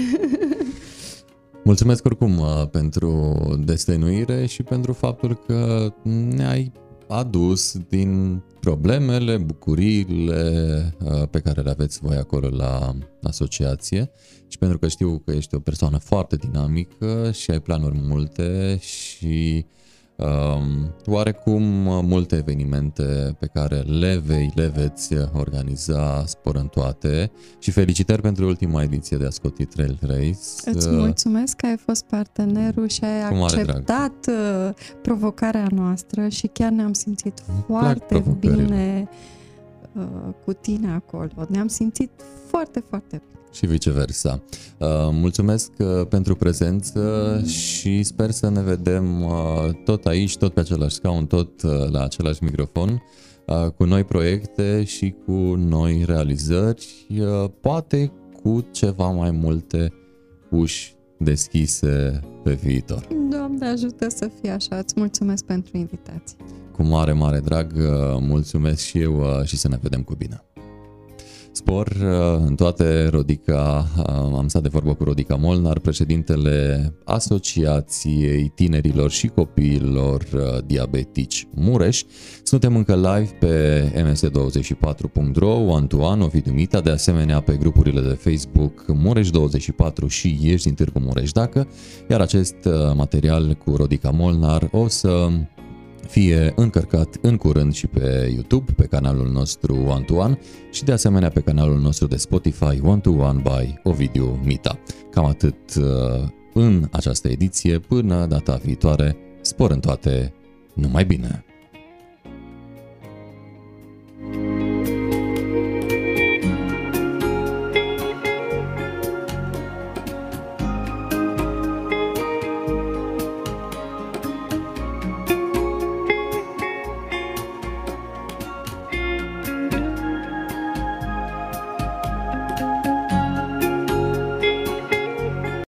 [LAUGHS] Mulțumesc oricum uh, pentru destăinuire și pentru faptul că ne-ai adus din problemele, bucuriile uh, pe care le aveți voi acolo la asociație. Și pentru că știu că ești o persoană foarte dinamică și ai planuri multe și Um, oarecum multe evenimente pe care le vei, le veți organiza spor în toate și felicitări pentru ultima ediție de Ascoti Trail Race. Îți uh, mulțumesc că ai fost partenerul și ai acceptat drag. Uh, provocarea noastră și chiar ne-am simțit foarte bine uh, cu tine acolo. Ne-am simțit foarte, foarte bine și viceversa. Uh, mulțumesc uh, pentru prezență și sper să ne vedem uh, tot aici, tot pe același scaun, tot la același microfon, cu noi proiecte și cu noi realizări, poate cu ceva mai multe uși deschise pe viitor. Doamne ajută să fie așa, îți mulțumesc pentru invitație. Cu mare, mare drag, mulțumesc și eu și să ne vedem cu bine. Spor uh, în toate Rodica, uh, am stat de vorbă cu Rodica Molnar, președintele Asociației Tinerilor și Copiilor uh, Diabetici Mureș. Suntem încă live pe ms24.ro, One Ovidiu Mita, de asemenea pe grupurile de Facebook Mureș24 și Ești din Târgu Mureș Dacă, iar acest material cu Rodica Molnar o să fie încărcat în curând și pe YouTube, pe canalul nostru One to One și de asemenea pe canalul nostru de Spotify One to One by Ovidiu Mita. Cam atât uh, în această ediție, până data viitoare, spor în toate, numai bine!